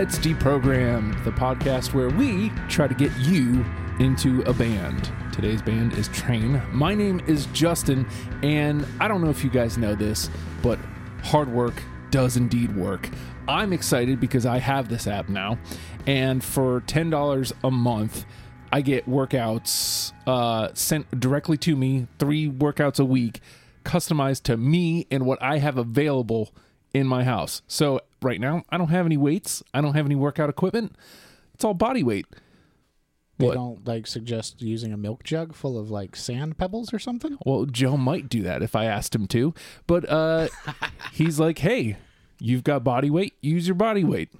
It's Deprogrammed, the podcast where we try to get you into a band. Today's band is Train. My name is Justin, and I don't know if you guys know this, but hard work does indeed work. I'm excited because I have this app now, and for $10 a month, I get workouts uh, sent directly to me, three workouts a week, customized to me and what I have available in my house. So right now, I don't have any weights. I don't have any workout equipment. It's all body weight. They What? don't like suggest using a milk jug full of like sand pebbles or something. Well, Joe might do that if I asked him to, but uh, he's like, "Hey, you've got body weight. Use your body weight."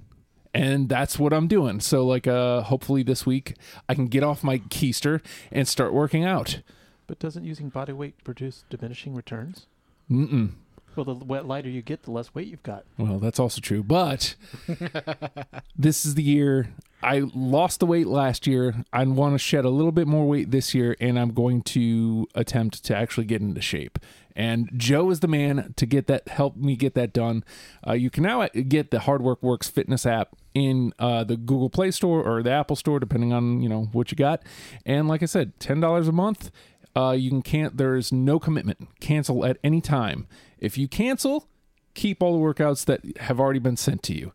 And that's what I'm doing. So, like, uh, hopefully this week I can get off my keister and start working out. But doesn't using body weight produce diminishing returns? Mm-mm. Well, the wet lighter you get, the less weight you've got. Well, that's also true. But this is the year I lost the weight last year. I want to shed a little bit more weight this year, and I'm going to attempt to actually get into shape. And Joe is the man to get that, help me get that done. Uh, you can now get the Hard Work Works fitness app in uh, the Google Play Store or the Apple Store, depending on you know what you got. And like I said, ten dollars a month. Uh, you can can't. There is no commitment. Cancel at any time. If you cancel, keep all the workouts that have already been sent to you.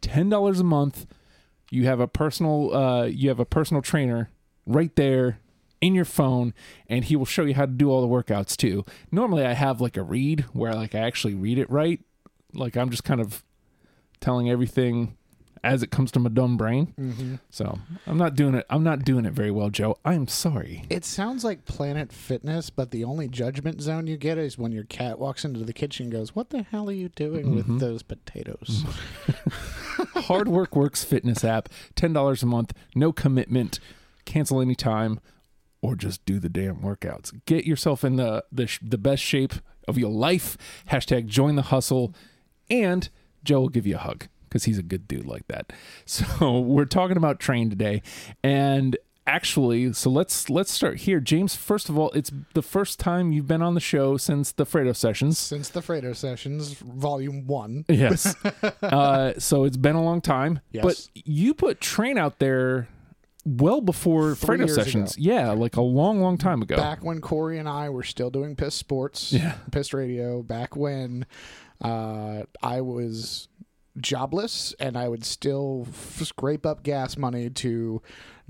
Ten dollars a month. You have a personal. Uh, you have a personal trainer right there in your phone, and he will show you how to do all the workouts too. Normally, I have like a read where like I actually read it right. Like I'm just kind of telling everything as it comes to my dumb brain. Mm-hmm. So I'm not doing it. I'm not doing it very well, Joe. I'm sorry. It sounds like Planet Fitness, but the only judgment zone you get is when your cat walks into the kitchen and goes, "What the hell are you doing Mhm. with those potatoes?" Hard Work Works fitness app, ten dollars a month, no commitment, cancel anytime, or just do the damn workouts. Get yourself in the the, sh- the best shape of your life. Hashtag join the hustle, and Joe will give you a hug because he's a good dude like that. So we're talking about train today, and actually, so let's let's start here, James. First of all, it's the first time you've been on the show since the Fredo sessions. Since the Fredo sessions, Volume One. Yes. uh, so it's been a long time. Yes. But you put Train out there well before Three Fredo sessions. Yeah, like a long, long time ago. Back when Corey and I were still doing Piss Sports, Yeah. Piss Radio. Back when uh, I was jobless and I would still f- scrape up gas money to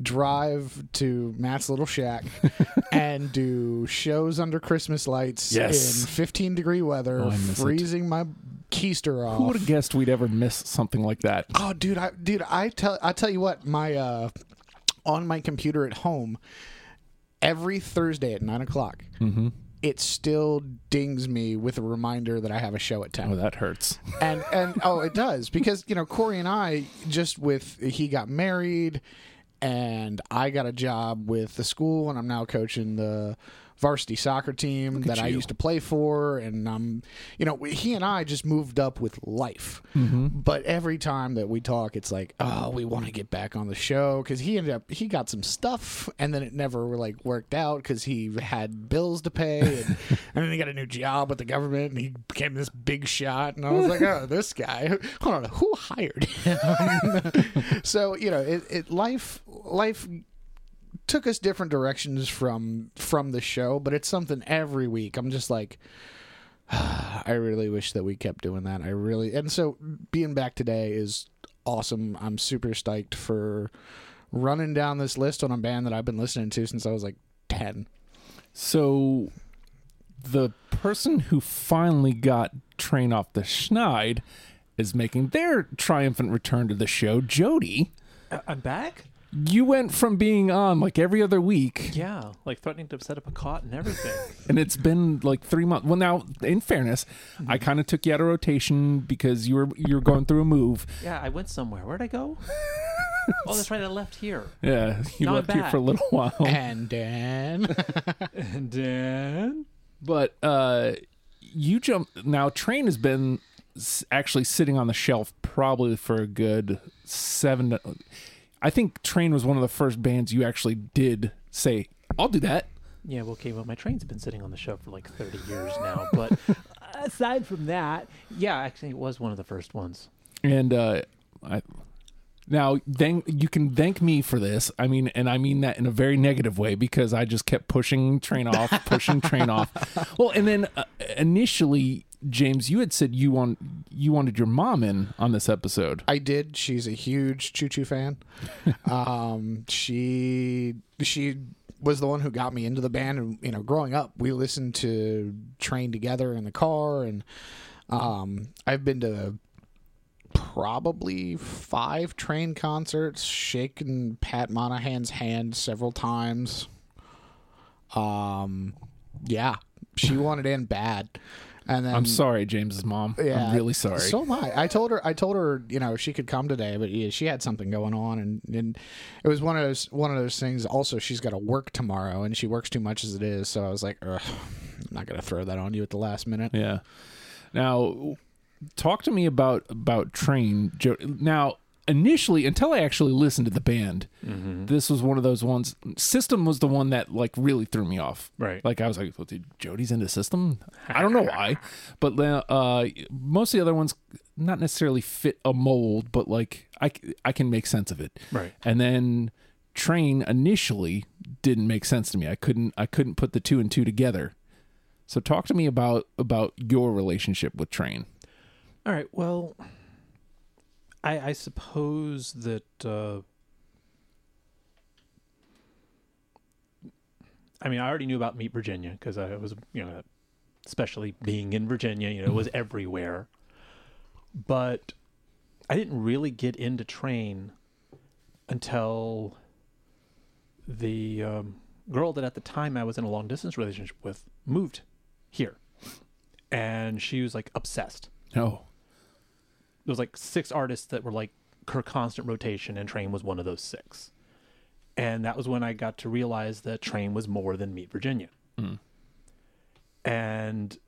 drive to Matt's little shack and do shows under Christmas lights Yes. in 15 degree weather, Oh, miss it. freezing my keister off. Who would have guessed we'd ever miss something like that? Oh, dude, I dude, I tell I tell you what, my uh, on my computer at home, every Thursday at nine o'clock, Mm-hmm. It still dings me with a reminder that I have a show at ten. Oh, that hurts. and and oh, it does because you know Corey and I just with he got married, and I got a job with the school, and I'm now coaching the varsity soccer team Look that at I used to play for, and I'm you know he and I just moved up with life. Mm-hmm. But every time that we talk, it's like, oh, we want to get back on the show because he ended up he got some stuff, and then it never like worked out because he had bills to pay, and, and then he got a new job with the government, and he became this big shot, and I was like, oh, this guy, hold on, who hired him? so you know, it, it life life took us different directions from from the show, but it's something every week. I'm just like. I really wish that we kept doing that. I really and so being back today is awesome. I'm super stoked for running down this list on a band that I've been listening to since I was like ten. So the person who finally got Train off the schneid is making their triumphant return to the show. Jody, I- I'm back? You went from being on like every other week Yeah, like threatening to set up a cot and everything. and it's been like three months. Well, now in fairness, I kind of took you out of rotation because you were you're going through a move. yeah, I went somewhere. Where'd I go? oh, that's right. I left here. Yeah, you Now I'm left here back. for a little while, And then And then but uh, you jump now. Train has been s- actually sitting on the shelf probably for a good seven. To, I think Train was one of the first bands you actually did say, "I'll do that." Yeah, well, okay, well, my train's been sitting on the shelf for like 30 years now. But aside from that, yeah, actually, it was one of the first ones. And uh, I now then you can thank me for this. I mean, and I mean that in a very negative way because I just kept pushing train off, pushing train off. Well, and then uh, initially, James, you had said you want you wanted your mom in on this episode. I did. She's a huge Choo Choo fan. um, she she was the one who got me into the band, and you know, growing up, we listened to Train together in the car, and um, I've been to probably five Train concerts, shaken Pat Monahan's hand several times. Um, yeah, she wanted in bad. And then I'm sorry, James's mom. yeah, I'm really sorry. So am I. I told her. I told her, you know, she could come today, but yeah, she had something going on, and, and it was one of those one of those things. Also, she's got to work tomorrow, and she works too much as it is. So I was like, Ugh, I'm not gonna throw that on you at the last minute. Yeah. Now, talk to me about about Train. Now, initially, until I actually listened to the band, this was one of those ones. System was the one that like really threw me off. Right. Like I was like, well, dude, Jody's into System. I don't know why, but uh, most of the other ones not necessarily fit a mold, but like I I can make sense of it. Right. And then Train initially didn't make sense to me. I couldn't I couldn't put the two and two together. So talk to me about about your relationship with Train. All right. Well, I, I suppose that uh, I mean I already knew about Meet Virginia because I was you know especially being in Virginia you know it was everywhere, but I didn't really get into Train until the um, girl that at the time I was in a long distance relationship with moved here, and she was like obsessed. No. There was like six artists that were like her constant rotation and train was one of those six. And that was when i got to realize that train was more than meet virginia. Mm. And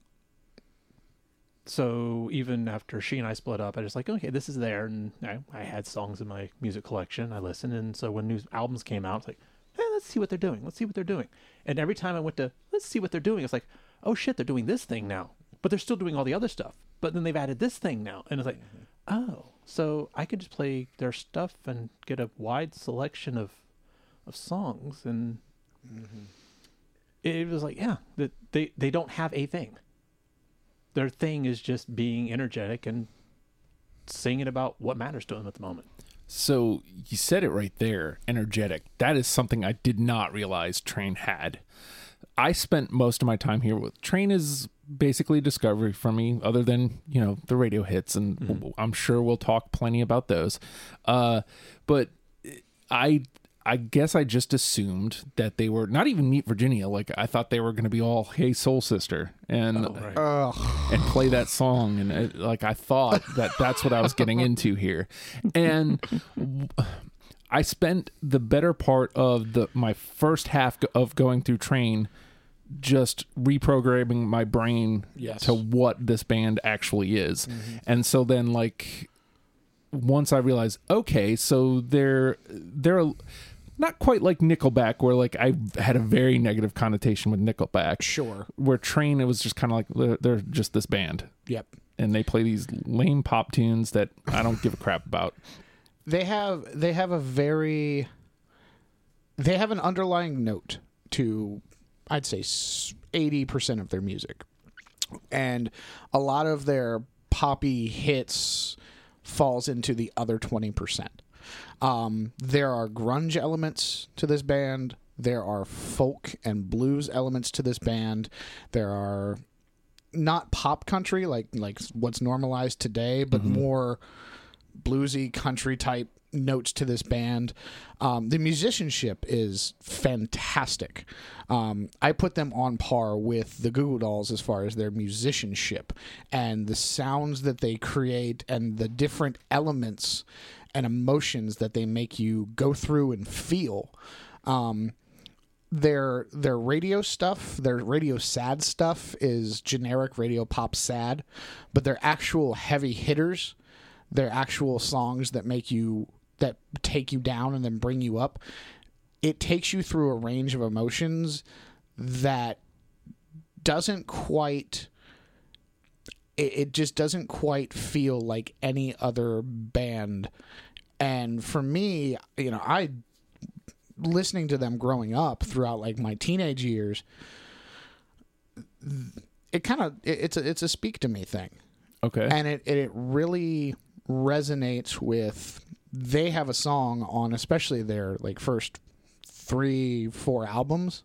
so even after she and i split up i just like okay this is there and I, I had songs in my music collection. I listened and so when new albums came out it's like hey let's see what they're doing. Let's see what they're doing. And every time i went to let's see what they're doing it's like oh shit they're doing this thing now. But they're still doing all the other stuff. But then they've added this thing now. And it's like mm-hmm. Oh so i could just play their stuff and get a wide selection of of songs and mm-hmm. it was like yeah that they they don't have a thing their thing is just being energetic and singing about what matters to them at the moment So you said it right there, energetic. That is something I did not realize Train had. I spent most of my time here with Train is basically discovery for me, other than you know the radio hits, and I'm sure we'll talk plenty about those. Uh, but I I guess I just assumed that they were not even Meet Virginia. Like I thought they were going to be all Hey Soul Sister and Ugh. and play that song and it, like I thought that that's what I was getting into here. And I spent the better part of the my first half of going through train just reprogramming my brain Yes. to what this band actually is. Mm-hmm. And so then like once I realized okay, so they're they're not quite like Nickelback where like I had a very negative connotation with Nickelback Sure. where Train it was just kind of like they're, they're just this band Yep. and they play these lame pop tunes that I don't give a crap about. They have they have a very they have an underlying note to I'd say eighty percent of their music, and a lot of their poppy hits falls into the other twenty percent. Um, there are grunge elements to this band. There are folk and blues elements to this band. There are not pop country like like what's normalized today, but more bluesy country type notes to this band. Um, the musicianship is fantastic. Um, I put them on par with the Goo Goo Dolls as far as their musicianship and the sounds that they create and the different elements and emotions that they make you go through and feel. Um, their their radio stuff, their radio sad stuff is generic radio pop sad, but their actual heavy hitters, their actual songs that make you that take you down and then bring you up, it takes you through a range of emotions that doesn't quite it, it just doesn't quite feel like any other band. And for me, you know, I listening to them growing up throughout like my teenage years, it kind of it, it's a it's a speak to me thing Okay. and it it really resonates with they have a song on especially their like first three four albums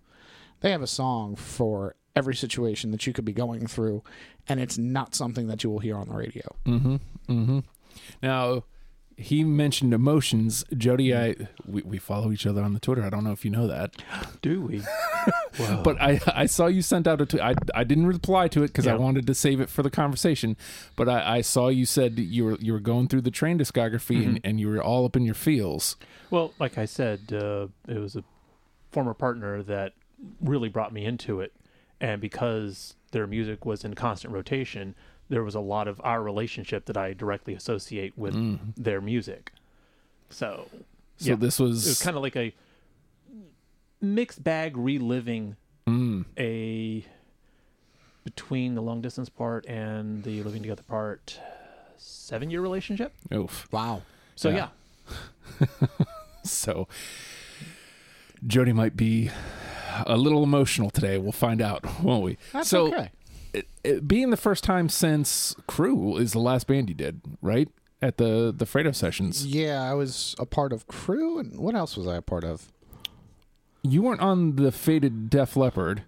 they have a song for every situation that you could be going through and it's not something that you will hear on the radio Mm-hmm. Mm-hmm. Now, he mentioned emotions. Jody, I we, we follow each other on the Twitter. I don't know if you know that, Do we? But I I saw you sent out a tweet. I I didn't reply to it because I Yeah. wanted to save it for the conversation. But I, I saw you said you were you were going through the train discography and, and you were all up in your feels. Well, like I said, uh, it was a former partner that really brought me into it, and because their music was in constant rotation, there was a lot of our relationship that I directly associate with their music. So, So yeah, this it was, was kind of like a mixed bag reliving mm, a between the long distance part and the living together part seven year relationship. oof. wow So Yeah. yeah, So Jody might be a little emotional today. We'll find out, won't we? that's so okay it, being the first time since Crew is the last band you did, right? At the the Fredo sessions. yeah i was a part of crew and what else was i a part of You weren't on the faded Def Leppard.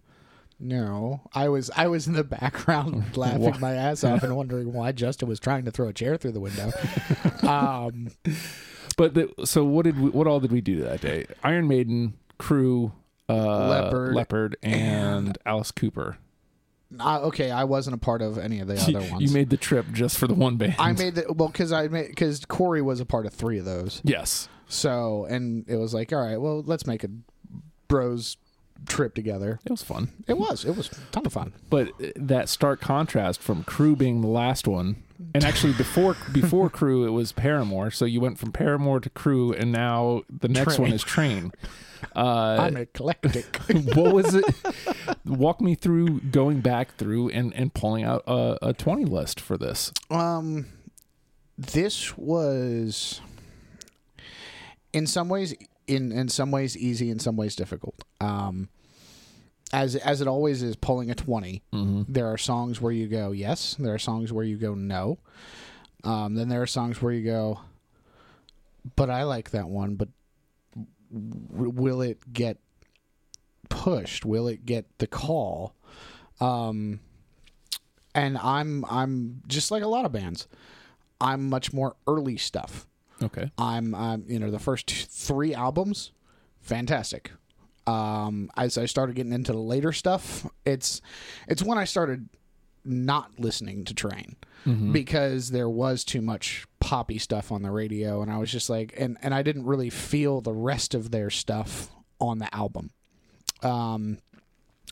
no i was i was in the background laughing my ass off and wondering why justin was trying to throw a chair through the window um But the, so what did we, what all did we do that day? Iron Maiden, Crew, uh, Leppard, Leopard, and Alice Cooper. Okay, I wasn't a part of any of the other ones. You made the trip just for the one band. I made the well because I made because Corey was a part of three of those. yes. So and it was like, all right, well, let's make a bros trip together. It was fun. It was it was a ton of fun. but uh, that stark contrast from crew being the last one and actually before before crew it was paramore so you went from paramore to crew and now the next Train. one is train uh I'm eclectic. what was it walk me through going back through and and pulling out a, a 20 list for this um, this was in some ways in in some ways easy, in some ways difficult. Um, as as it always is, pulling a 20 There are songs where you go yes. There are songs where you go no. Um, then there are songs where you go, but I like that one. But will it get pushed? Will it get the call? Um, and I'm I'm just like a lot of bands. I'm much more early stuff. okay I'm, um, you know, the first two, three albums, fantastic. Um, as I started getting into the later stuff, it's it's when I started not listening to Train because there was too much poppy stuff on the radio, and I was just like, and and I didn't really feel the rest of their stuff on the album. Um,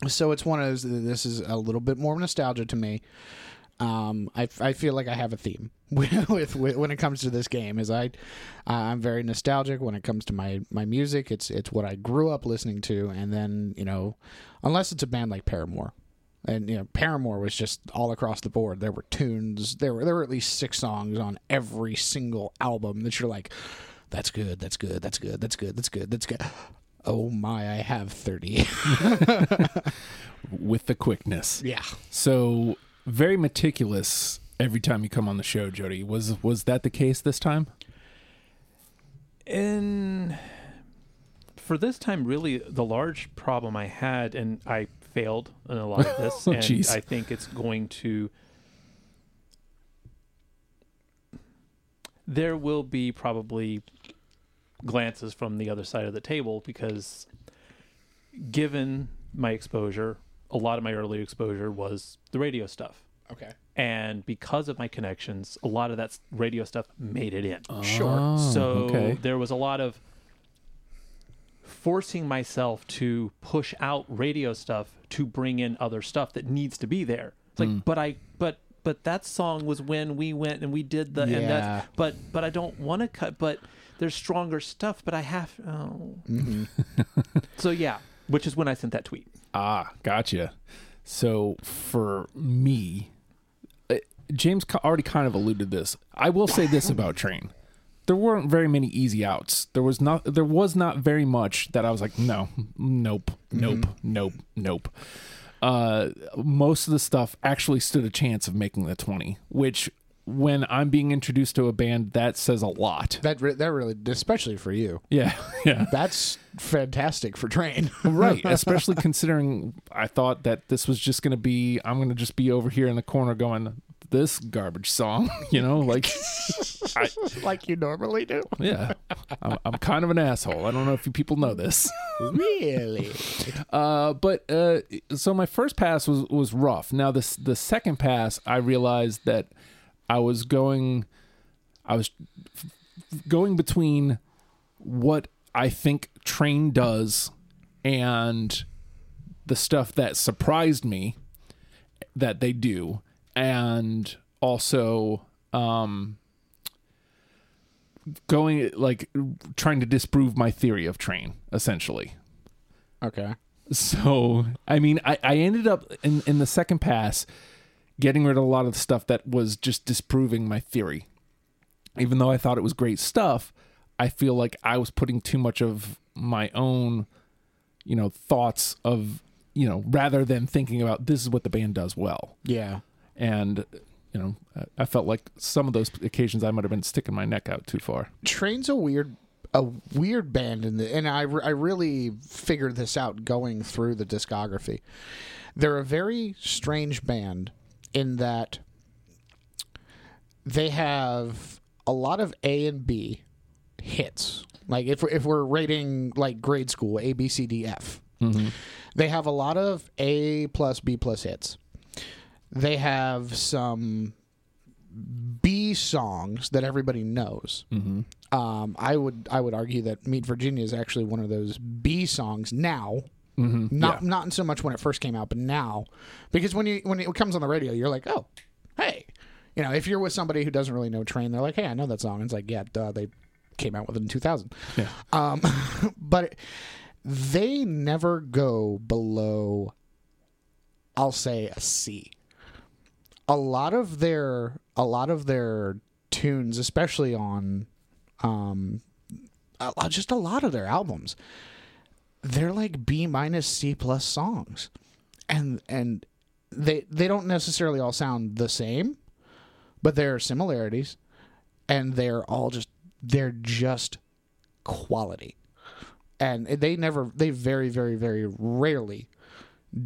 so it's one of those. This is a little bit more nostalgia to me. Um, I, I feel like I have a theme with, with, with when it comes to this game. Is I I'm very nostalgic when it comes to my my music. It's it's what I grew up listening to, and then you know, unless it's a band like Paramore, and you know Paramore was just all across the board. There were tunes. There were there were at least six songs on every single album that you're like, that's good. That's good. That's good. That's good. That's good. That's good. Oh my! I have thirty. with the quickness yeah. so very meticulous every time you come on the show jody was was that the case this time in for this time really the large problem i had and i failed in a lot of this Oh, and jeez. i think it's going to there will be probably glances from the other side of the table because given my exposure a lot of my early exposure was the radio stuff Okay. and because of my connections a lot of that radio stuff made it in Sure. Oh, so okay there was a lot of forcing myself to push out radio stuff to bring in other stuff that needs to be there. It's like, mm. but I, but, but that song was when we went and we did the, and Yeah. that's, but, but I don't want to cut, but there's stronger stuff, but I have, oh. Mm-hmm. so yeah, which is when I sent that tweet. Ah, gotcha. So for me, eh, James already kind of alluded this. I will say this about Train. There weren't very many easy outs. There was not there was not very much that I was like, no, nope, nope, nope, nope. Uh most of the stuff actually stood a chance of making the 20, which when I'm being introduced to a band, that says a lot. That re- that really, especially for you, Yeah, yeah. that's fantastic for Train. right especially considering i thought that this was just going to be i'm going to just be over here in the corner going this garbage song you know like I, like you normally do. yeah. I'm, I'm kind of an asshole. I don't know if you people know this. Really? uh but uh so my first pass was was rough. Now this the second pass i realized that i was going i was f- going between what I think Train does and the stuff that surprised me that they do, and also um, going like trying to disprove my theory of Train, essentially. Okay. So, I mean, I, I ended up in, in the second pass getting rid of a lot of the stuff that was just disproving my theory. Even though I thought it was great stuff, I feel like I was putting too much of my own, you know, thoughts of, you know, rather than thinking about this is what the band does well. Yeah. And, you know, I- I felt like some of those occasions I might have been sticking my neck out too far. Train's a weird a weird band in the and I, I really figured this out going through the discography. They're a very strange band in that they have a lot of A and B hits. Like if if we're rating like grade school A B C D F, mm-hmm. they have a lot of A plus B plus hits. They have some B songs that everybody knows. Um, I would I would argue that Meet Virginia is actually one of those B songs now. Not not so much when it first came out, but now, because when you when it comes on the radio, you're like, oh, hey, you know, if you're with somebody who doesn't really know Train, they're like, hey, I know that song. And it's like, yeah, duh, they came out with it in 2000. Yeah. Um, but they never go below, I'll say a C. A lot of their a lot of their tunes, especially on, um, just a lot of their albums, they're like B minus C plus songs, and and they they don't necessarily all sound the same, but there are similarities, and they're all just they're just quality. And they never they very very very rarely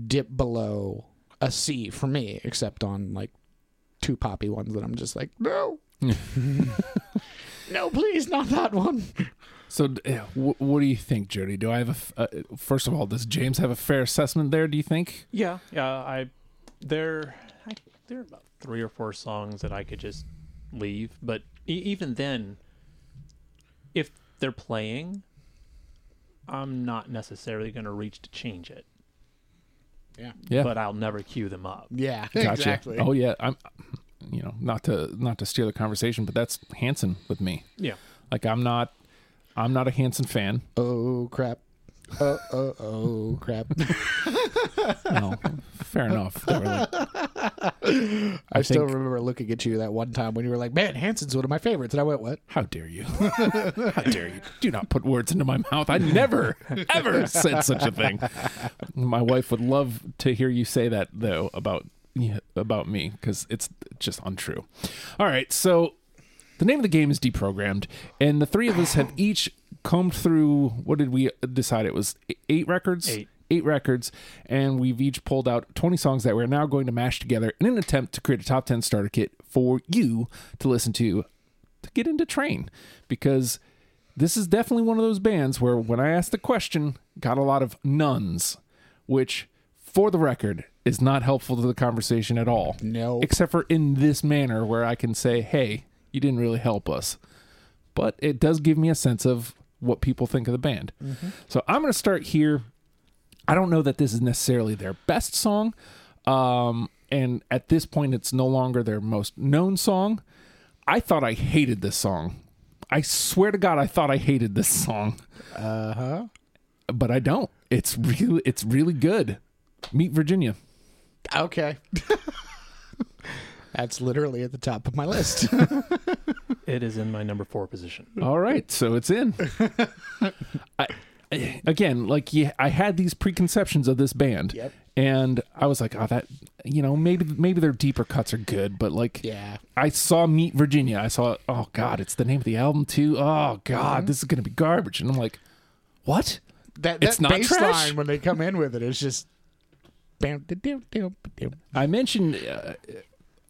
dip below a c for me except on like two poppy ones that i'm just like no no please not that one So, yeah, what do you think, Jody? Do I have a f- uh, first of all, does James have a fair assessment there? Do you think? Yeah, yeah. I there I, there are about three or four songs that I could just leave, but e- even then, if they're playing, I'm not necessarily going to reach to change it. Yeah Yeah, But I'll never cue them up. yeah Gotcha. exactly Oh yeah, I'm. You know, not to not to steer the conversation, but that's Hanson with me. Yeah. Like I'm not, I'm not a Hanson fan. oh crap oh oh oh crap No, fair enough. They were like, i, still think- remember looking at you that one time when you were like man hanson's one of my favorites and i went what How dare you? How dare you? Do not put words into my mouth. I never, ever said such a thing. My wife would love to hear you say that though about yeah, about me because it's just untrue. All right, so the name of the game is deprogrammed, and the three of us have each combed through. What did we decide? It was eight records. Eight. Eight records, and we've each pulled out 20 songs that we're now going to mash together in an attempt to create a top 10 starter kit for you to listen to to get into train because this is definitely one of those bands where when I asked the question, got a lot of nuns, which for the record is not helpful to the conversation at all. No. Except for in this manner where I can say, "Hey, you didn't really help us." But it does give me a sense of what people think of the band. So I'm going to start here. I don't know that this is necessarily their best song. Um, and at this point, it's no longer their most known song. I thought I hated this song. I swear to God, I thought I hated this song, uh-huh but I don't. It's really, it's really good. Meet Virginia. okay That's literally at the top of my list. It is in my number four position. All right, so it's in. I, again, like yeah, I had these preconceptions of this band, Yep. and I was like, oh, that you know, maybe maybe their deeper cuts are good, but like, yeah. I saw Meet Virginia. I saw, oh god, it's the name of the album too. Oh god, this is gonna be garbage, and I'm like, what? That, that It's not bass trash. line when they come in with it. it is just. I mentioned, uh,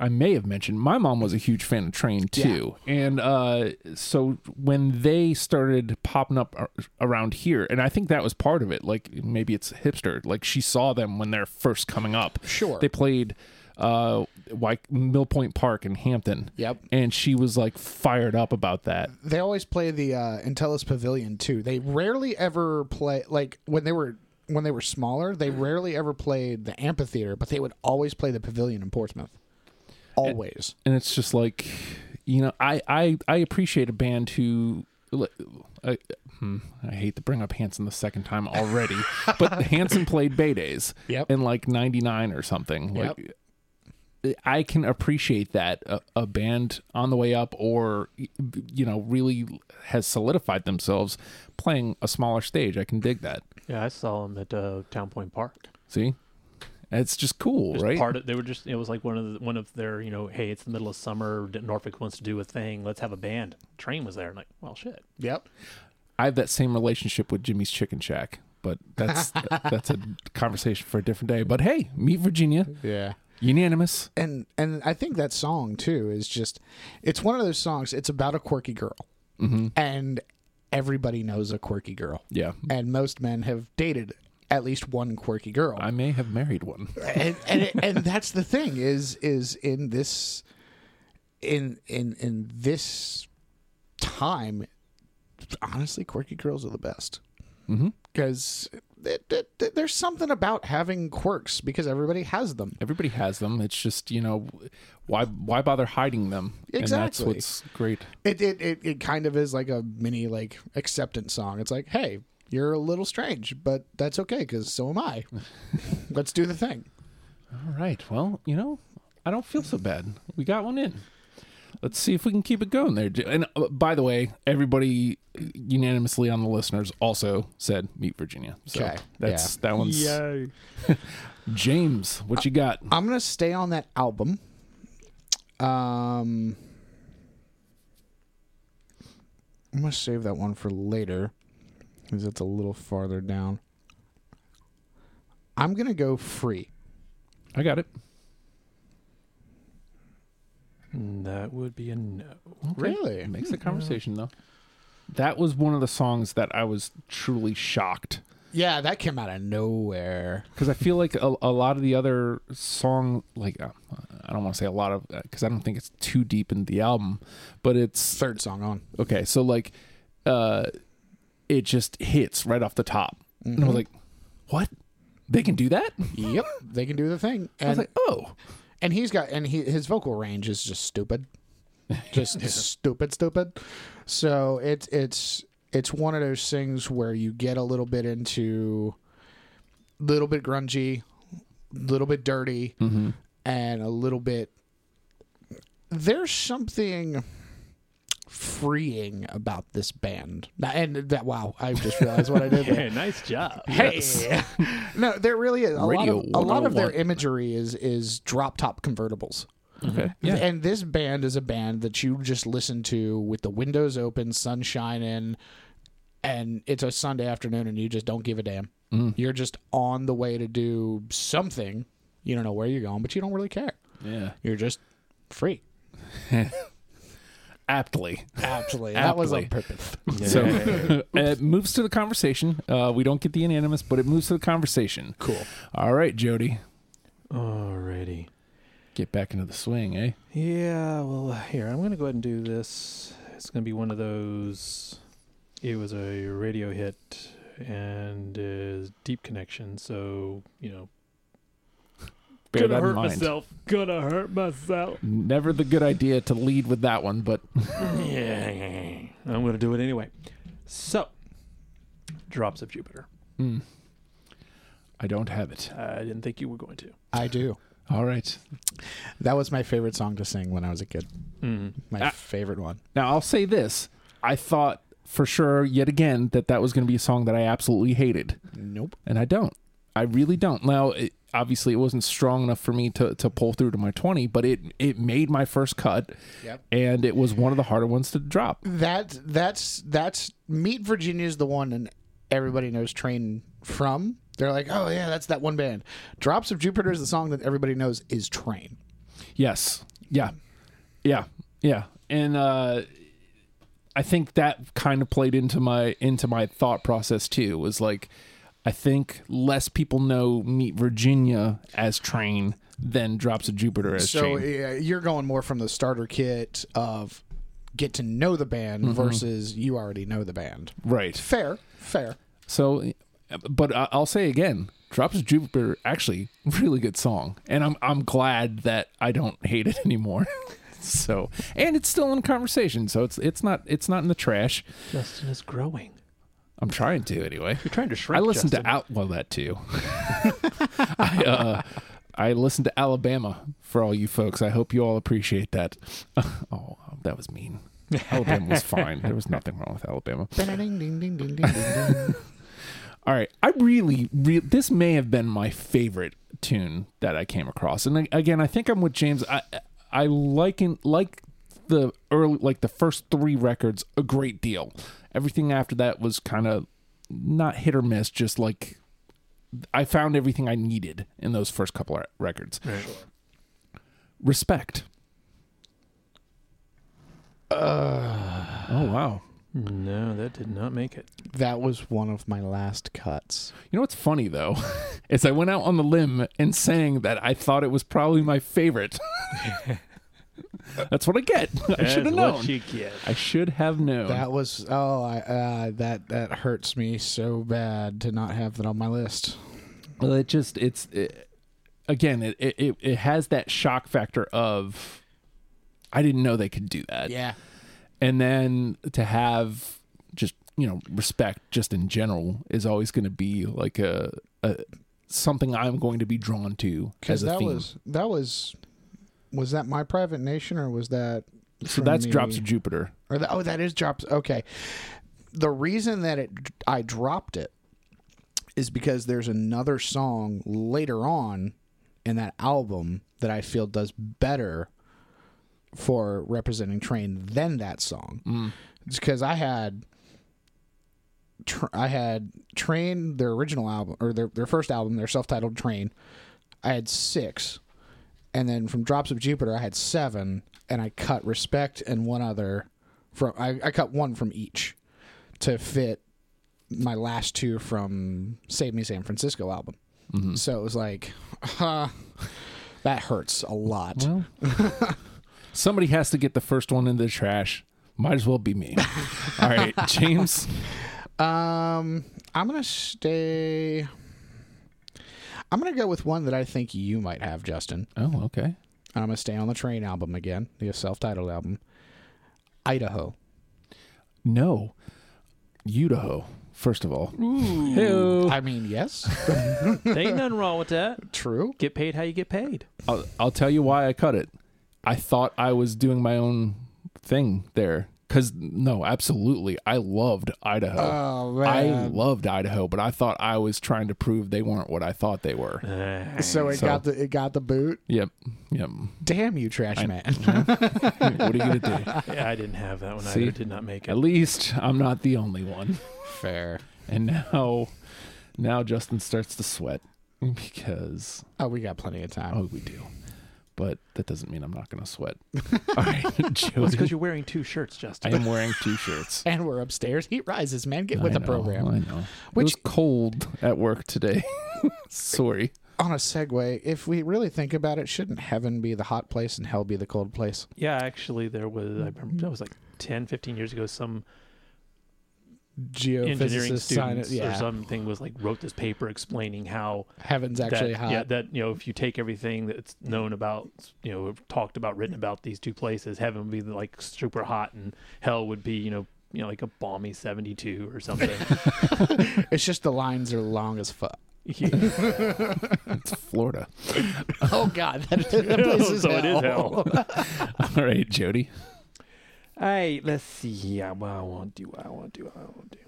I may have mentioned, my mom was a huge fan of Train too, and uh, so when they started popping up ar- around here, and I think that was part of it. Like maybe it's hipster. Like she saw them when they're first coming up. Sure. they played uh like Mill Point Park in Hampton. Yep. and she was like fired up about that. They always play the uh, nTelos Pavilion too. They rarely ever play like when they were when they were smaller. They rarely ever played the amphitheater, but they would always play the Pavilion in Portsmouth. Always. and it's just like you know i i i appreciate a band who I, hmm, I hate to bring up Hanson the second time already, but Hanson played Bay Days Yep. in like '99 or something. Like, I can appreciate that a, a band on the way up, or you know, really has solidified themselves playing a smaller stage. I can dig that. Yeah, I saw them at uh, Town Point Park. See, it's just cool, Just right? Part of they were just it was like one of the, one of their you know hey it's the middle of summer Norfolk wants to do a thing let's have a band. Train was there and like well shit. Yep. I have that same relationship with Jimmy's Chicken Shack, but that's that's a conversation for a different day. But hey, meet Virginia, Yeah. unanimous. And and I think that song too is just it's one of those songs. It's about a quirky girl, Mm-hmm. and everybody knows a quirky girl, Yeah, and most men have dated at least one quirky girl. I may have married one. and and, and that's the thing is is in this in in in this time honestly quirky girls are the best Mm-hmm. because there's something about having quirks because everybody has them Everybody has them. It's just you know, why why bother hiding them? And that's Exactly. what's great. it, it it it kind of is like a mini like acceptance song it's like hey you're a little strange but that's okay because so am i let's do the thing All right. Well, you know, I don't feel so bad. We got one in. Let's see if we can keep it going there. And uh, by the way, everybody unanimously on the listeners also said meet Virginia. So Okay, that's that one's Yay. James. What you got? I'm gonna stay on that album. Um, I'm gonna save that one for later because it's a little farther down. I'm gonna go free. I got it. That would be a no. Really? Makes the conversation though. That was one of the songs that I was truly shocked Yeah, that came out of nowhere. because I feel like a, a lot of the other song, like uh, I don't want to say a lot of because I don't think it's too deep in the album, but it's Third song on. okay. So like, uh, it just hits right off the top, and I was mm-hmm. like, "What? They can do that?" Yep, they can do the thing. I was And like, "Oh, and he's got and he his vocal range is just stupid. Just stupid stupid. So it's it's it's one of those things where you get a little bit into a little bit grungy little bit dirty mm-hmm. and a little bit there's something freeing about this band and that wow i just realized what i did there Hey, nice job. Hey, no, there really is a Radio lot. Of, a lot of their imagery is is drop top convertibles. okay, yeah." And this band is a band that you just listen to with the windows open, sunshine shining, and it's a Sunday afternoon, and you just don't give a damn. Mm. You're just on the way to do something. You don't know where you're going, but you don't really care. yeah, You're just free. aptly. Aptly. that was on Aptly. purpose. So it moves to the conversation. Uh, we don't get the unanimous, but it moves to the conversation. Cool. All right, Jody, Alrighty. get back into the swing, eh? Yeah, well, here, I'm going to go ahead and do this. It's going to be one of those. It was a radio hit and is deep connection, so, you know. Bear gonna that in hurt mind. myself. Gonna hurt myself. Never the good idea to lead with that one, but yeah. I'm going to do it anyway. So, Drops of Jupiter. mm, I don't have it. I didn't think you were going to. I do. All right. That was my favorite song to sing when I was a kid. Mm. My Ah. favorite one. Now I'll say this: I thought for sure, yet again, that that was going to be a song that I absolutely hated, Nope. and I don't. I really don't. Now, it, obviously, it wasn't strong enough for me to to pull through to my twenty, but it it made my first cut, Yep. and it was one of the harder ones to drop. That that's that's Meet Virginia is the one and everybody knows Train from. They're like, oh yeah, that's that one band. Drops of Jupiter is the song that everybody knows is Train. Yes. Yeah. Yeah. Yeah. And uh I think that kind of played into my into my thought process too. Was like I think less people know Meet Virginia as Train than Drops of Jupiter as So Train. yeah, you're going more from the starter kit of get to know the band mm-hmm. versus you already know the band. Right. Fair, fair. So but I- I'll say again, Drops of Jupiter actually really good song. And I'm I'm glad that I don't hate it anymore. so and it's still in conversation, so it's it's not it's not in the trash. Justin is growing. I'm trying to anyway. You're trying to shrink. I listened Justin. to Al- well that too. I uh, I listened to Alabama for all you folks. I hope you all appreciate that. oh, that was mean. Alabama was fine. There was nothing wrong with Alabama. All right, I really, re- this may have been my favorite tune that I came across. And again, I think I'm with James. I I like like the early, like the first three records a great deal. Everything after that was kind of not hit or miss. Just like I found everything I needed in those first couple of records. Right. Respect. Uh, Oh wow. No, that did not make it. that was one of my last cuts. You know what's funny though, is I went out on the limb and saying that I thought it was probably my favorite. That's what I get. I should have known. You get. I should have known. That was oh, I uh, that that hurts me so bad to not have that on my list. well, it just it's it, again it, it it has that shock factor of I didn't know they could do that. Yeah, And then to have just you know respect just in general is always going to be like a, a something I'm going to be drawn to because as a that theme. was that was was that my private nation or was that so that's me? drops of Jupiter. or that, oh that is drops okay the reason that it i dropped it is because there's another song later on in that album that i feel does better for representing train than that song Mm. it's because i had i had train their original album or their, their first album their self-titled train i had six and then from drops of jupiter i had seven and i cut respect and one other from I, I cut one from each to fit my last two from Save Me San Francisco album. Mhm. So it was like, uh, that hurts a lot. Well, somebody has to get the first one in the trash. Might as well be me. All right, James. Um, I'm gonna stay. I'm gonna go with one that I think you might have, Justin. Oh, okay. I'm gonna stay on the Train album again, the self-titled album, Idaho. No, Idaho. First of all, Hey-o. I mean, yes, There ain't nothing wrong with that. true. Get paid how you get paid. I'll, I'll tell you why I cut it. I thought I was doing my own thing there. Cause no, absolutely, I loved Idaho. Oh I loved Idaho, but I thought I was trying to prove they weren't what I thought they were. so it So- got the it got the boot. Yep, yep. Damn you, trash I- man. what are you gonna do? Yeah, I didn't have that one See? either. Did not make it. At it. least I'm not the only one. Fair. And now, now Justin starts to sweat because Oh, we got plenty of time. oh, we do. But that doesn't mean I'm not going to sweat. All right, Well, it's Jody. because you're wearing two shirts, Justin. I am wearing two shirts. And we're upstairs. Heat rises, man. Get with I the know, program. I know. Which- it was cold at work today. Sorry. On a segue, if we really think about it, shouldn't heaven be the hot place and hell be the cold place? yeah, actually, there was, I remember that was like 10, 15 years ago, some engineering Geophysicists sign students Yeah. or something was like wrote this paper explaining how Heaven's actually that, hot. yeah that you know if you take everything that's known about you know talked about written about these two places heaven would be like super hot and hell would be you know you know like a balmy 72 or something It's just the lines are long as fuck. It's Florida. Oh God, that, that place oh, is So it is hell. All right, Jody. Hey, let's see. Yeah, what I want to do. What I want to do. What I want to do.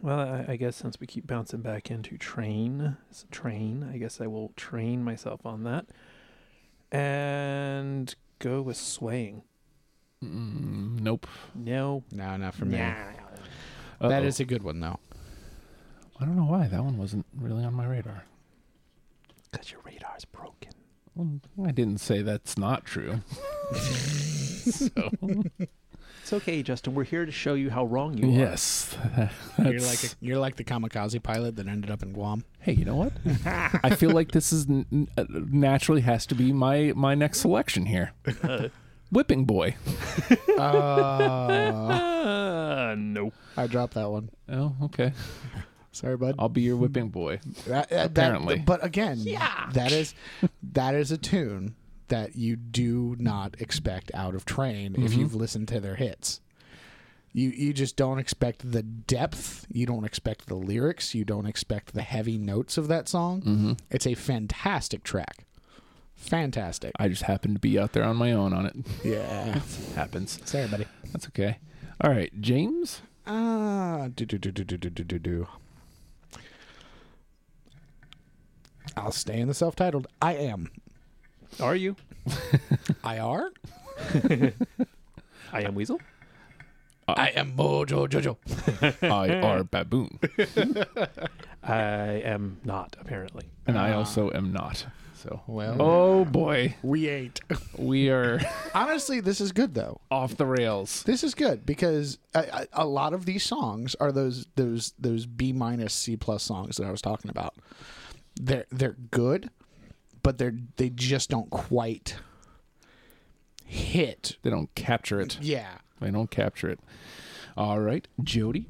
Well, I, I guess since we keep bouncing back into train, it's a train. I guess I will train myself on that, and go with swaying. Mm, nope. No, no, not for me. Nah. That a good one though. I don't know why that one wasn't really on my radar. Cause your radar's broken. Well, I didn't say that's not true. so, It's okay, Justin. We're here to show you how wrong you are. yes, You're like a, you're like the kamikaze pilot that ended up in Guam. Hey, you know what? I feel like this is n- n- uh, naturally has to be my my next selection here. Uh, Whipping boy. Uh, uh, nope. I dropped that one. Oh, okay. Sorry, bud. I'll be your whipping boy. That- that- Apparently. but again, Yeah. that is that is a tune that you do not expect out of Train if Mhm. you've listened to their hits. You you just don't expect the depth. You don't expect the lyrics. You don't expect the heavy notes of that song. Mm-hmm. It's a fantastic track. Fantastic. I just happened to be out there on my own on it. Yeah. Happens. Sorry, buddy. That's okay. All right, James. Ah, do do do do do do do do do. I'll stay in the self-titled. I am. Are you? I are? I am Weasel. I am Mojo Jojo. I are baboon, I am not apparently. and I Ah. also am not. So, Well, oh boy, we ain't. we are Honestly, this is good though. off the rails. This is good because a, a, a lot of these songs are those those those B minus C plus songs that I was talking about. They're they're good, but they're they just don't quite hit. They don't capture it. Yeah. They don't capture it. All right, Jody.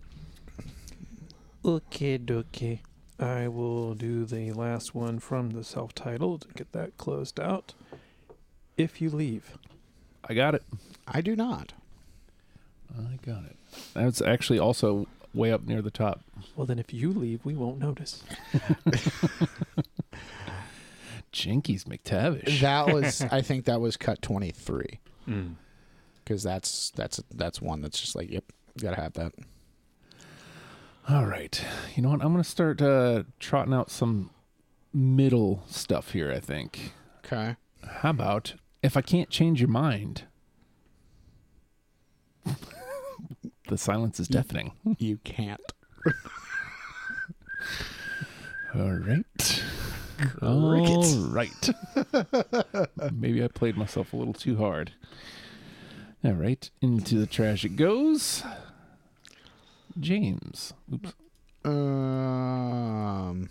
Okay, dokie. I will do the last one from the self-titled get that closed out. If you leave, I got it. I do not. I got it. That's actually also way up near the top. well then, if you leave, we won't notice. Jinkies McTavish. That was I think that was cut 23 Mm. cuz that's that's that's one that's just like yep, got to have that. All right. You know what? I'm going to start uh, trotting out some middle stuff here, I think. Okay. How about if I can't change your mind? the silence is deafening. You can't. All right. All right. Maybe I played myself a little too hard. All right. Into the trash it goes. James. Oops. Um.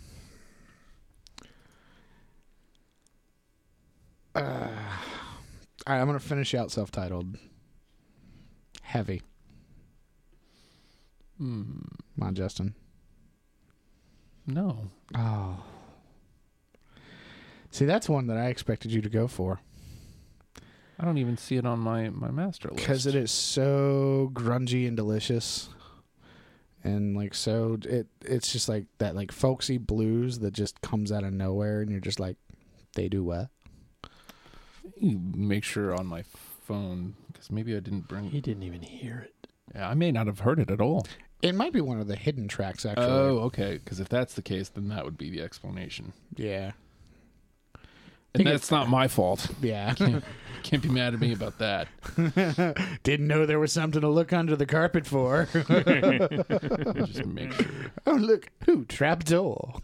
Uh, all right, I'm gonna finish out self-titled. Heavy. Hmm. Come on, Justin. No. Oh. See, that's one that I expected you to go for I don't even see it on my, my master list. because it is so grungy and delicious, and like so it it's just like that like folksy blues that just comes out of nowhere, and you're just like, they do what? You make sure on my phone because maybe I didn't bring. He didn't even hear it. Yeah, I may not have heard it at all. It might be one of the hidden tracks, actually. Oh, okay. Because if that's the case, then that would be the explanation. yeah, And that's not my fault. yeah. Can't be mad at me about that. Didn't know there was something to look under the carpet for. Just make sure. oh, look, who trapdoor?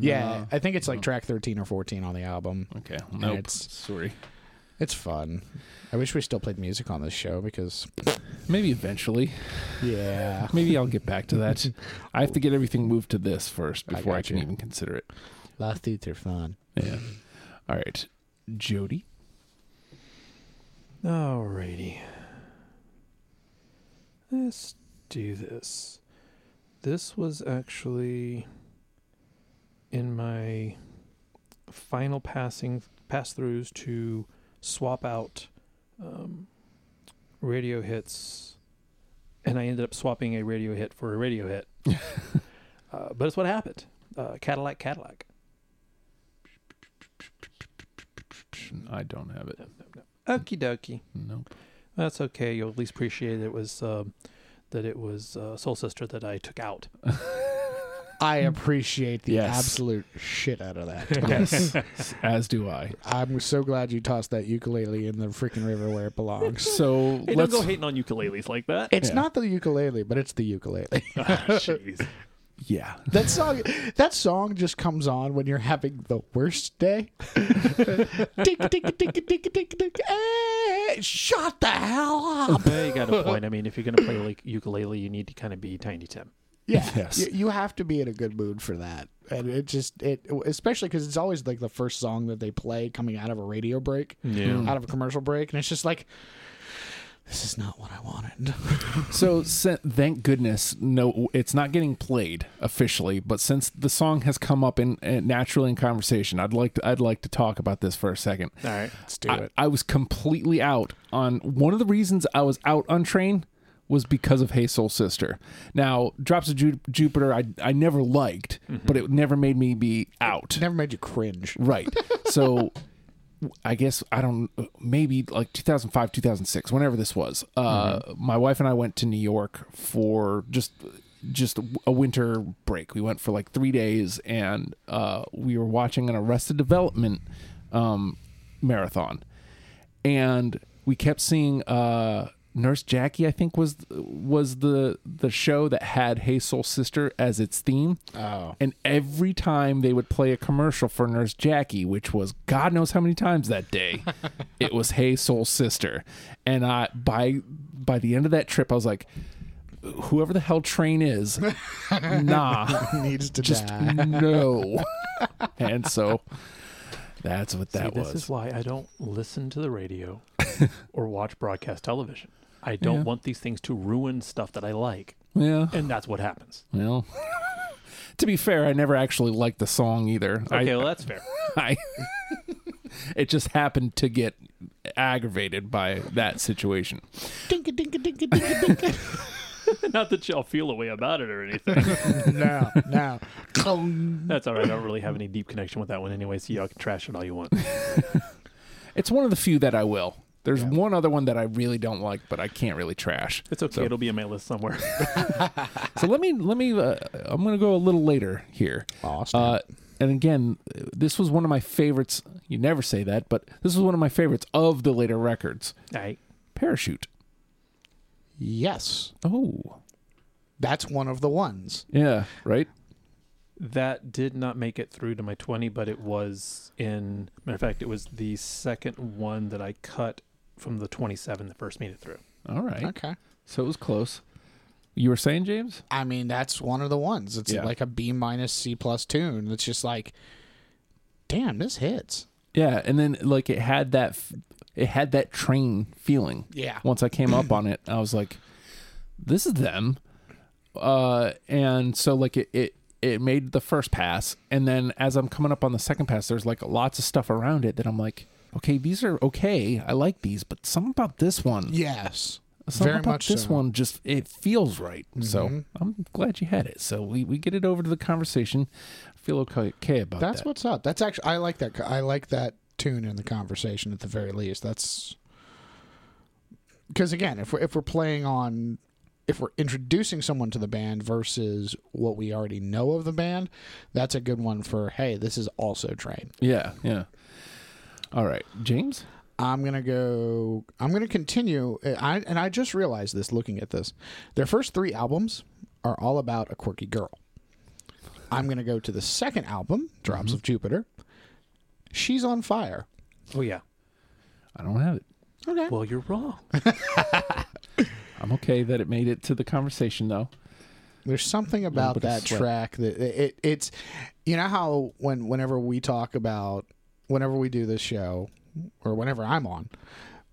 yeah, No. I think it's like track thirteen or fourteen on the album. Okay. Nope. it's- Sorry. It's fun. I wish we still played music on this show because Maybe eventually. yeah, Maybe I'll get back to that. I have to get everything moved to this first before I, got can you. even consider it. Last lawsuits are fun. Yeah. All right. Jody. Alrighty. Let's do this. This was actually in my final passing pass throughs to swap out um, radio hits, and I ended up swapping a radio hit for a radio hit. uh, but it's what happened. Uh, Cadillac, Cadillac. I don't have it. Okie dokie. Nope. That's okay. You'll at least appreciate it was um, that it was uh, Soul Sister that I took out. I appreciate the Yes. absolute shit out of that. Yes, as do I. I'm so glad you tossed that ukulele in the freaking river where it belongs. So Hey, let's. don't go hating on ukuleles like that. It's Yeah. not the ukulele, but it's the ukulele. Ah, jeez. yeah. that song, that song just comes on when you're having the worst day. Tick, tick, tick, tick, tick, tick, tick. Hey, shut the hell up! Yeah, you got a point. I mean, if you're gonna play like ukulele, you need to kind of be Tiny Tim. Yeah, Yes. you, you have to be in a good mood for that, and it just it especially because it's always like the first song that they play coming out of a radio break, Yeah. Mm. out of a commercial break, and it's just like. This is not what I wanted. So se- thank goodness, no, it's not getting played officially. But since the song has come up in, in naturally in conversation, I'd like to, I'd like to talk about this for a second. All right. Let's do I, it. I was completely out on one of the reasons I was out on train was because of Hey Soul Sister. Now, Drops of Ju- Jupiter, I I never liked, but it never made me be out. Never made you cringe. Right. So I guess I don't maybe like 2005 2006 whenever this was. Uh my wife and I went to New York for just just a winter break. We went for like 3 days and uh we were watching an Arrested Development um marathon. And we kept seeing uh Nurse Jackie I think was was the the show that had Hey Soul Sister as its theme. Oh, And every time they would play a commercial for Nurse Jackie, which was God knows how many times that day, it was Hey Soul Sister. And I by by the end of that trip, I was like, whoever the hell train is, nah, needs to just die. no. and so that's what that See, was. This is why I don't listen to the radio or watch broadcast television. I don't Yeah. want these things to ruin stuff that I like, yeah. and that's what happens. Well, to be fair, I never actually liked the song either. Okay, I, well that's fair. I it just happened to get aggravated by that situation. Dinka, dinka, dinka, dinka, dinka. Not that y'all feel a way about it or anything. no, no. That's all right. I don't really have any deep connection with that one anyway, so y'all can trash it all you want. It's one of the few that I will. There's Yeah. one other one that I really don't like, but I can't really trash. It's okay. So- It'll be in my list somewhere. So let me let me. Uh, I'm gonna go a little later here. Awesome. Uh, and again, this was one of my favorites. You never say that, but this was one of my favorites of the later records. all right. Parachute. yes, Oh, that's one of the ones. yeah, right. That did not make it through to my 20, but it was in, matter of fact, it was the second one that I cut from the 27 that first made it through. All right. Okay. So it was close. You were saying, James? I mean, that's one of the ones. It's Yeah. like a B minus C plus tune. It's just like, damn, this hits. Yeah, and then like it had that, f- it had that train feeling. Yeah. once I came up on it, I was like, "This is them," uh, and so like it, it it made the first pass, and then as I'm coming up on the second pass, there's like lots of stuff around it that I'm like, "Okay, these are okay. I like these, but something about this one, Yes. something very about much this so. one, just it feels right." So Mhm. I'm glad you had it. So we we get it over to the conversation. I feel okay, okay about That's that. what's up. That's actually I like that. I like that tune in the conversation at the very least. That's because again, if we're if we're playing on, if we're introducing someone to the band versus what we already know of the band, that's a good one for. Hey, this is also Train. yeah, yeah. All right, James. I'm gonna go. I'm gonna continue. uh, I and I just realized this looking at this. Their first three albums are all about a quirky girl. I'm gonna go to the second album, Drops of Jupiter. She's on fire. Oh, yeah. I don't have it. Okay. Well, you're wrong. I'm okay that it made it to the conversation though. There's something about that track that it, it it's you know how when whenever we talk about whenever we do this show or whenever I'm on,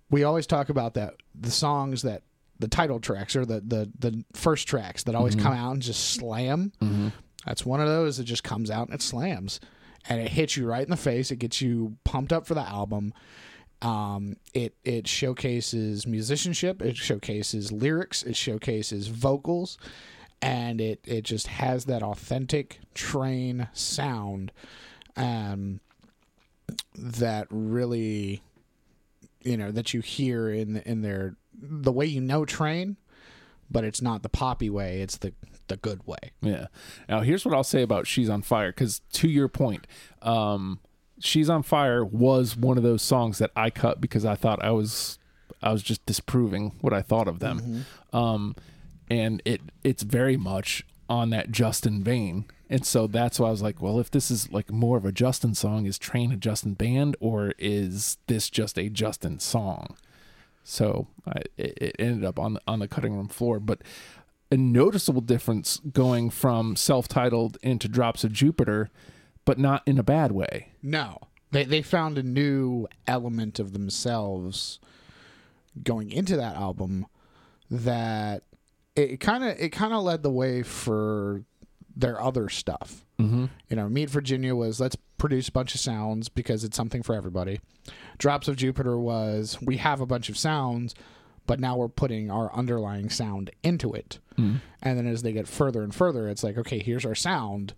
we always talk about that the songs that the title tracks or the the the first tracks that always come out and just slam. That's one of those that just comes out and it slams. And it hits you right in the face. It gets you pumped up for the album. Um, it it showcases musicianship. It showcases lyrics. It showcases vocals, and it it just has that authentic train sound um that really you know that you hear in in their the way you know train but it's not the poppy way it's the the good way Yeah. Now here's what I'll say about She's on Fire because to your point, um, She's on Fire was one of those songs that I cut because I thought I was I was just disproving what I thought of them. Um, and it it's very much on that Justin vein. And so that's why I was like, well, if this is like more of a Justin song, is Train a Justin band or is this just a Justin song? So I, it, ended up on the, on the cutting room floor, but a noticeable difference going from self-titled into Drops of Jupiter, but not in a bad way. no they they found a new element of themselves going into that album that it kind of it kind of led the way for their other stuff. Mm-hmm. You know, Meet Virginia was let's produce a bunch of sounds because it's something for everybody. Drops of Jupiter was we have a bunch of sounds, but now we're putting our underlying sound into it. Mm. And then as they get further and further, it's like, okay, here's our sound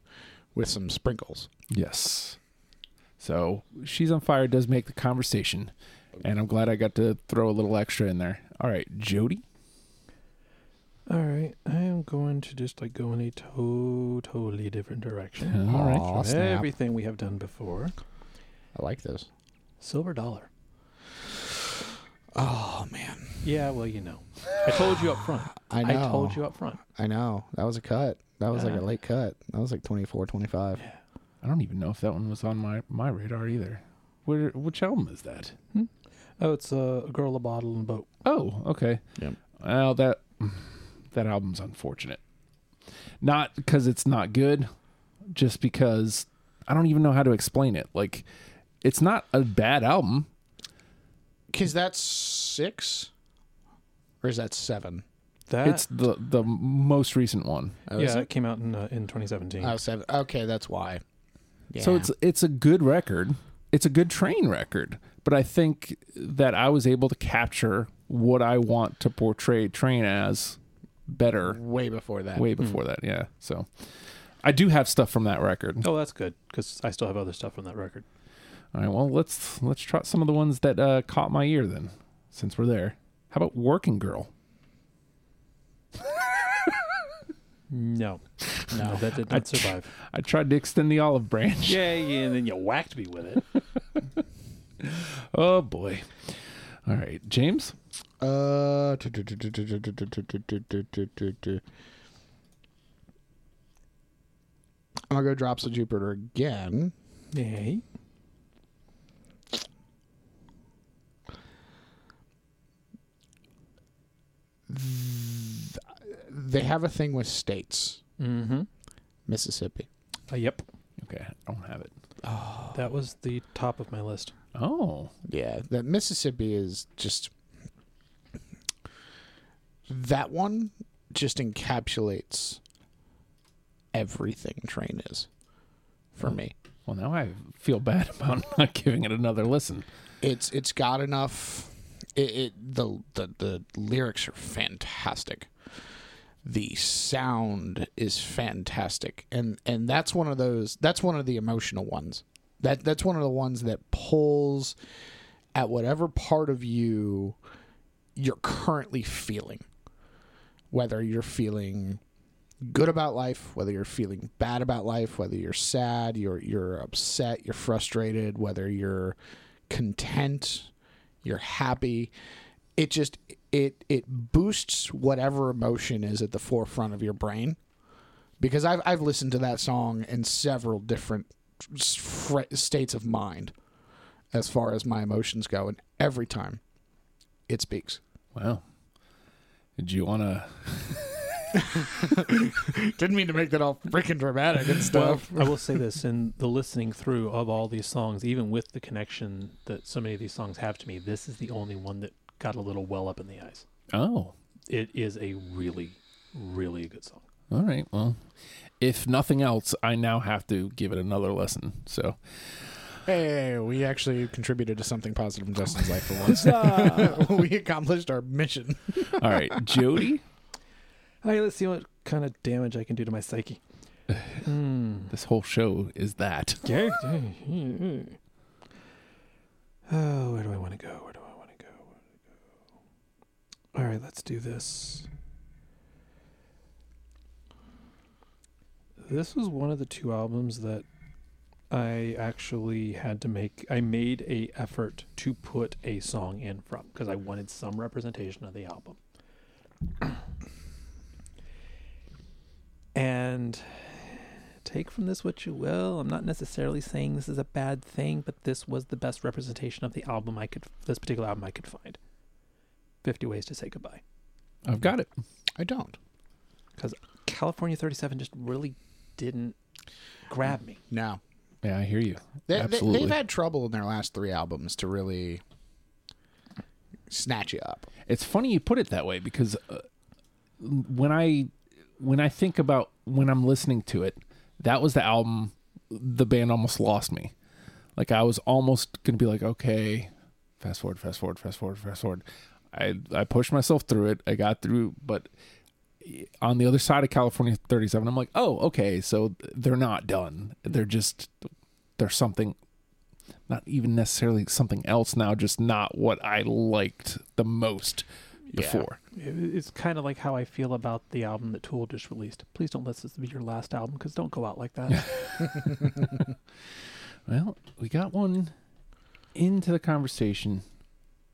with some sprinkles. Yes. So She's on Fire does make the conversation, and I'm glad I got to throw a little extra in there. All right, Jody. All right, I am going to just like go in a to- totally different direction. All right. Aw, From snap. everything we have done before. I like this. Silver dollar. Oh man, Yeah, well, you know, I told you up front. I know. I told you up front. I know. That was a cut. That was like a late cut. That was like 24, 25. I don't even know if that one was on my, my radar either. Where, which album is that? Oh, it's uh, a girl, a bottle, and a boat. Oh, okay. Yep. Well, that that album's unfortunate. Not because it's not good, just because I don't even know how to explain it. Like, it's not a bad album. Cause that's six, or is that seven? That It's the the most recent one. Oh, yeah, it? it came out in uh, in 2017. Oh, seven. Okay, that's why. So it's it's a good record. It's a good train record, but I think that I was able to capture what I want to portray train as better way before that. way before that. Yeah. So I do have stuff from that record. oh, that's good because I still have other stuff from that record. All right. Well, let's let's try some of the ones that uh, caught my ear then, since we're there. How about Working Girl? No, No. that did I not tr- survive. I tried to extend the olive branch. yeah, yeah, and then you whacked me with it. Oh boy. All right, James. Uh, I'm gonna go drops of Jupiter again. Hey, They have a thing with states. mm-hmm. Mississippi. Uh, yep, Okay, I don't have it. that was the top of my list. Oh, Yeah, that Mississippi is just that one just encapsulates everything train is for me. well now I feel bad about not giving it another listen. It's it's got enough. It, it the, the the lyrics are fantastic. The sound is fantastic, and and that's one of those. That's one of the emotional ones. That that's one of the ones that pulls at whatever part of you you're currently feeling. Whether you're feeling good about life, whether you're feeling bad about life, whether you're sad, you're you're upset, you're frustrated, whether you're content, you're happy. It just it it boosts whatever emotion is at the forefront of your brain. Because I've I've listened to that song in several different states of mind as far as my emotions go and every time it speaks. Well, did you want to? Didn't mean to make that all freaking dramatic and Well, stuff. I will say this: in the listening through of all these songs, even with the connection that so many of these songs have to me, this is the only one that got a little well up in the eyes. Oh, It is a really, really good song. all right. Well, if nothing else, I now have to give it another listen. So, Hey, we actually contributed to something positive in Justin's life for once. we accomplished our mission. all right, Jody. All right, let's see what kind of damage I can do to my psyche. Hmm. This whole show is that. Yeah. Oh, where do I want to go? Where do I want to go? Where do I go? All right, let's do this. This was one of the two albums that I actually had to make. I made a effort to put a song in from because I wanted some representation of the album. and take from this what you will. I'm not necessarily saying this is a bad thing, but this was the best representation of the album I could, this particular album I could find. 50 Ways to Say Goodbye. I've got it. I don't. Cuz California 37 just really didn't grab me. No. Yeah, I hear you. They, they, Absolutely. they've had trouble in their last three albums to really snatch you up. It's funny you put it that way because uh, when I when I think about when I'm listening to it, that was the album the band almost lost me. Like I was almost gonna be like, okay, fast forward, fast forward, fast forward, fast forward. I I pushed myself through it. I got through, but on the other side of California 37, I'm like, oh, okay, so they're not done. They're just they're something not even necessarily something else now, just not what I liked the most before. It- It's kind of like how I feel about the album that Tool just released. Please don't let this be your last album because don't go out like that. Well, we got one into the conversation.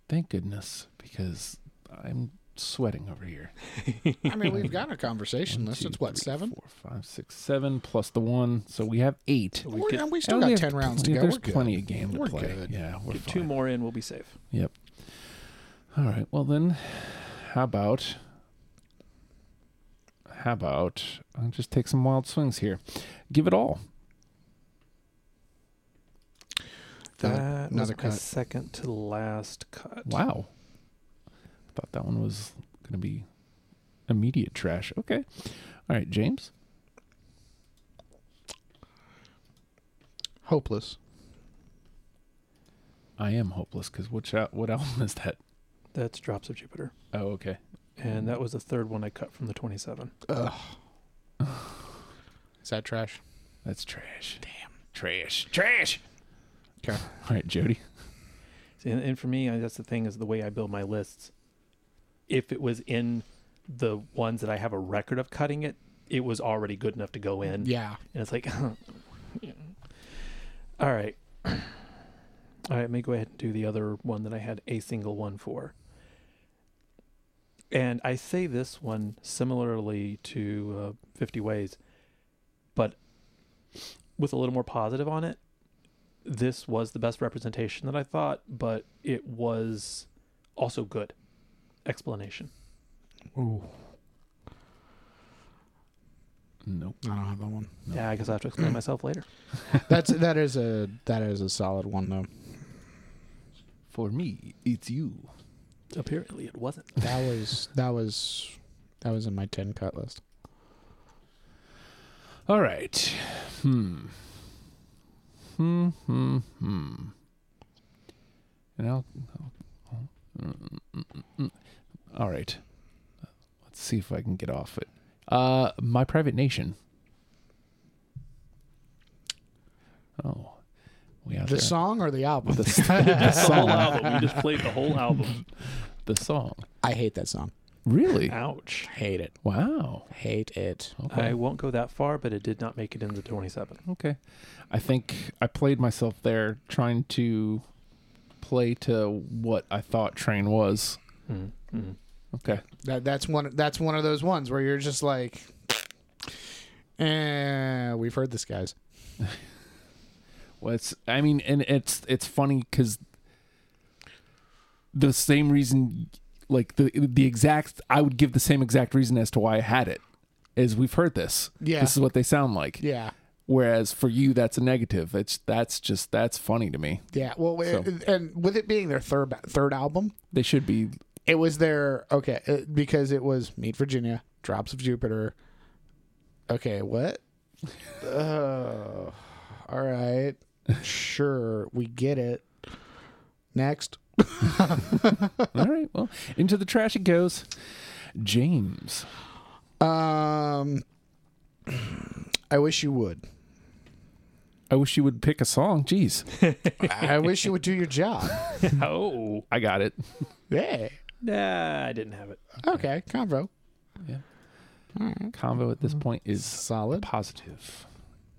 Thank goodness, because I'm sweating over here. I mean, we've got a conversation One, list. two, It's what, three, seven? four, five, six, seven, plus the one, so we have eight. we We're- we still And we got have 10 rounds to go. There's We're good. plenty of game to We're play. good. Yeah, we're get fine. two more in, we'll be safe. Yep. All right. Well then, how about how about I'll just take some wild swings here. Give it all. That was another my cut. second to last cut. Wow. Thought that one was gonna be immediate trash. Okay. All right, James. Hopeless. I am hopeless because which al- what album is that? That's Drops of Jupiter. Oh, okay. And that was the third one I cut from the 27. Ugh. Is that trash? That's trash. Damn. Trash. Trash. Okay. All right, Jody. See, And, and for me, I, that's the thing is the way I build my lists. If it was in the ones that I have a record of cutting it, it was already good enough to go in. Yeah. And it's like, all right. All right, let me go ahead and do the other one that I had a single one for. And I say this one similarly to uh, 50 Ways, but with a little more positive on it. This was the best representation that I thought, but it was also good. Explanation. Ooh. Nope. I don't have that one. No. Yeah, I guess I have to explain myself later. That's that is a that is a solid one though. For me, it's you. Apparently, it wasn't. That was that was that was in my ten cut list. All right. Hmm. Hmm. Hmm. Hmm. And I'll. I'll- All right. Let's see if I can get off it. Uh, my private nation. Oh, we out The there. song or the album? The, the the whole song. album. We just played the whole album. The song. I hate that song. Really? Ouch. Hate it. Wow. Hate it. Okay. I won't go that far, but it did not make it into 27. Okay. I think I played myself there trying to play to what I thought train was. Mm-hmm. Okay. That that's one that's one of those ones where you're just like Eh, we've heard this guys. Well, it's I mean, and it's it's funny because the same reason, like the the exact, I would give the same exact reason as to why I had it. Is we've heard this. Yeah. This is what they sound like. Yeah. Whereas for you, that's a negative. It's that's just that's funny to me. Yeah. Well, So- it- and with it being their third third album, They should be. it was their okay uh, because it was Meet Virginia, Drops of Jupiter. Okay, what? Oh, all right, sure, we get it. Next, All right. Well, into the trash it goes. James. Um, I wish you would. I wish you would pick a song. Jeez, I wish you would do your job. oh, I got it. Yeah. nah, I didn't have it. Okay, convo. Combo at this mm-hmm. point is Solid. positive.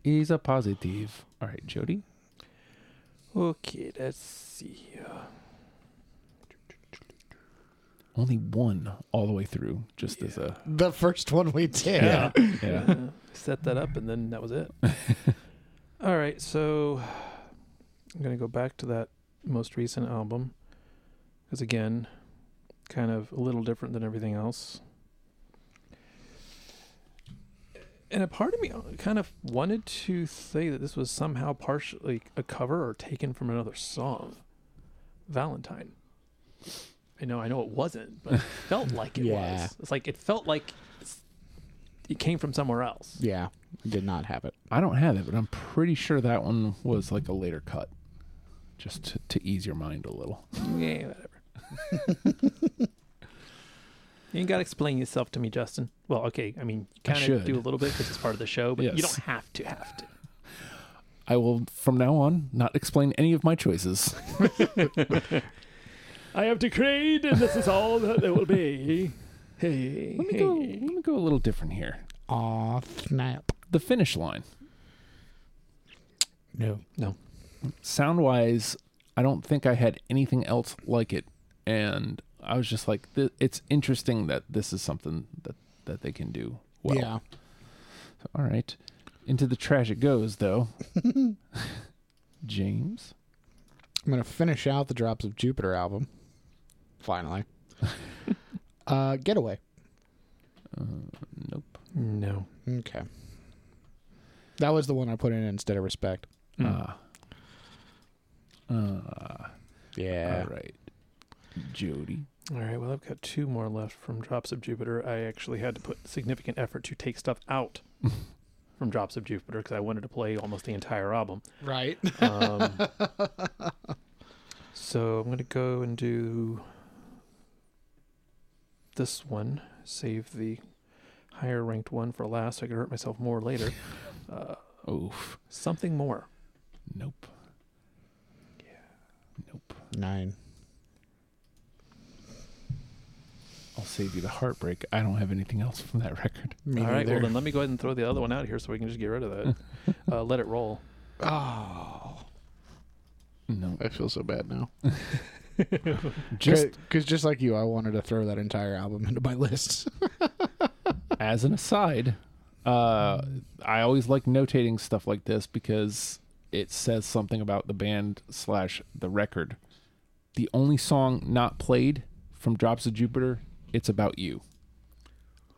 Is a positive. All right, Jody. Okay, let's see. here. Only one all the way through, just as a The first one we did. yeah. yeah. Set that up, and then that was it. All right, so I'm gonna go back to that most recent album because again, kind of a little different than everything else. And a part of me uh, kind of wanted to say that this was somehow partially a cover or taken from another song, Valentine. I know, I know it wasn't, but it felt like it Yeah. was. It's like it felt like it came from somewhere else. Yeah. Did not have it. I don't have it, but I'm pretty sure that one was like a later cut, just to, to ease your mind a little. Yeah, whatever. you ain't got to explain yourself to me, Justin. Well, okay. I mean, you kind of do a little bit because it's part of the show, but you don't have to. Have to. I will, from now on, not explain any of my choices. I have decreed, and this is all that there will be. Hey, Let me go. Let me go a little different here. Aw, snap. The finish line, No. No. Sound wise, I don't think I had anything else like it, and I was just like, th- it's interesting that this is something that that they can do well. Yeah. So, all right, into the trash it goes, though. James. I'm gonna finish out the Drops of Jupiter album. Finally. uh, Getaway. Uh, nope. No. Okay. That was the one I put in instead of Respect. Ah. Uh, Yeah. All right. Jody. All right. Well, I've got two more left from Drops of Jupiter. I actually had to put significant effort to take stuff out from Drops of Jupiter because I wanted to play almost the entire album. Right. Um, so I'm gonna go and do this one. Save the higher ranked one for last. So I could hurt myself more later. Uh, Oof. something more. Nope. Yeah. Nope. Nine. I'll save you the heartbreak. I don't have anything else from that record. Me All right. Well, then let me go ahead and throw the other one out here so we can just get rid of that. uh, let it roll. Oh. No. I feel so bad now. Just because just like you, I wanted to throw that entire album into my list. as an aside, uh, I always like notating stuff like this because it says something about the band slash the record. The only song not played from Drops of Jupiter, it's about you.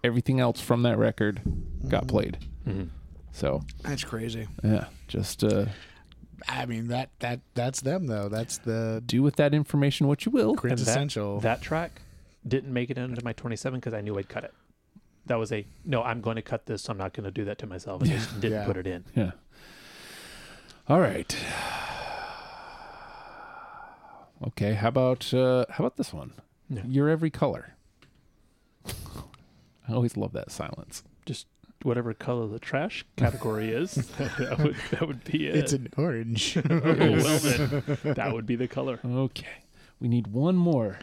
Everything else from that record got played. Mm-hmm. So That's crazy. yeah, just uh, I mean that that that's them though. That's the do with that information what you will. quintessential. That track didn't make it into my 27 because I knew I'd cut it. That was a no. I'm going to cut this. So I'm not going to do that to myself. I just didn't Yeah. put it in. Yeah. All right. Okay. How about uh, how about this one? Yeah. You're every color. I always love that silence. Just whatever color the trash category is, that would that would be it. it's an orange. oh, well then, that would be the color. Okay. We need one more.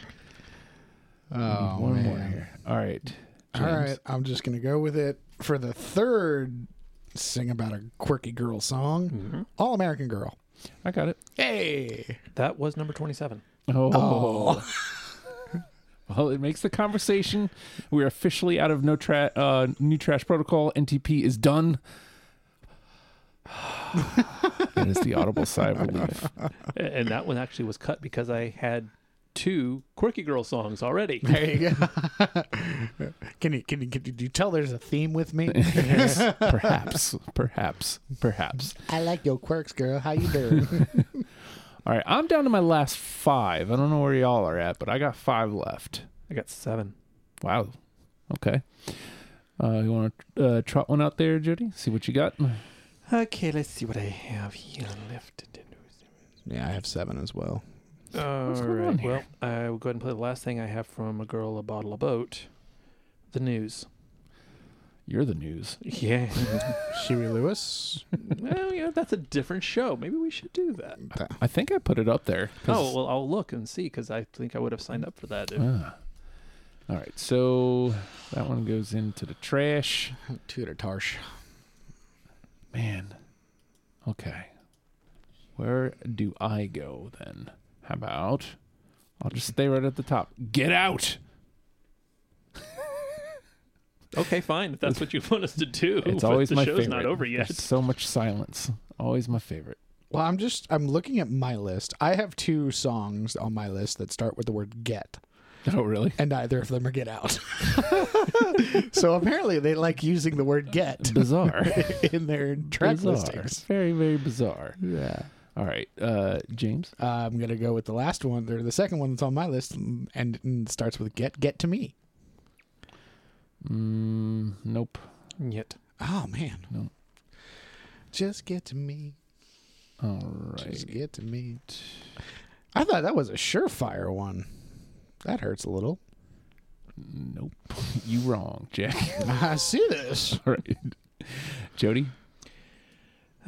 We need oh one man. more here. All right. All James. right, I'm just gonna go with it for the third sing about a quirky girl song. Mhm. All American Girl. I got it. Hey. That was number 27. Oh. Oh. Well, it makes the conversation. We're officially out of no tra- uh, new trash protocol. NTP is done. that is the audible sigh of relief. And that one actually was cut because I had two Quirky Girl songs already. There you go. can you can you can you tell there's a theme with me? perhaps, perhaps, perhaps. I like your quirks, girl. How you doing? All right, I'm down to my last five. I don't know where y'all are at, but I got five left. I got seven. Wow. Okay. Uh, you want to uh, trot one out there, Jody? See what you got. Okay, let's see what I have here left. yeah, I have seven as well. All going on right. here? Well, I will go ahead and play the last thing I have from a girl, a bottle, a boat. The news. You're the news. Yeah. Huey Lewis. well, yeah, that's a different show. Maybe we should do that. I think I put it up there. 'cause- Oh, well, I'll look and see because I think I would have signed up for that. If, Ah. All right, so that one goes into the trash. Tudor Tarsh. Man. Okay. Where do I go then? How about I'll just stay right at the top. Get out. Okay, fine. If that's what you want us to do. It's but always the my show's favorite. not over yet. There's so much silence. Always my favorite. Well, I'm just I'm looking at my list. I have two songs on my list that start with the word get, Oh, really? and neither of them are get out. so apparently they like using the word get Bizarre. in their track bizarre. listings. Very, very bizarre. Yeah. All right, uh, James. Uh, I'm gonna go with the last one, or the second one that's on my list, and, and starts with "Get Get to Me." Mm, nope. Yet. Oh man, No. just get to me, All right. just get to me. I thought that was a surefire one. That hurts a little. Nope. You wrong, Jack. I see this. All right. Jody.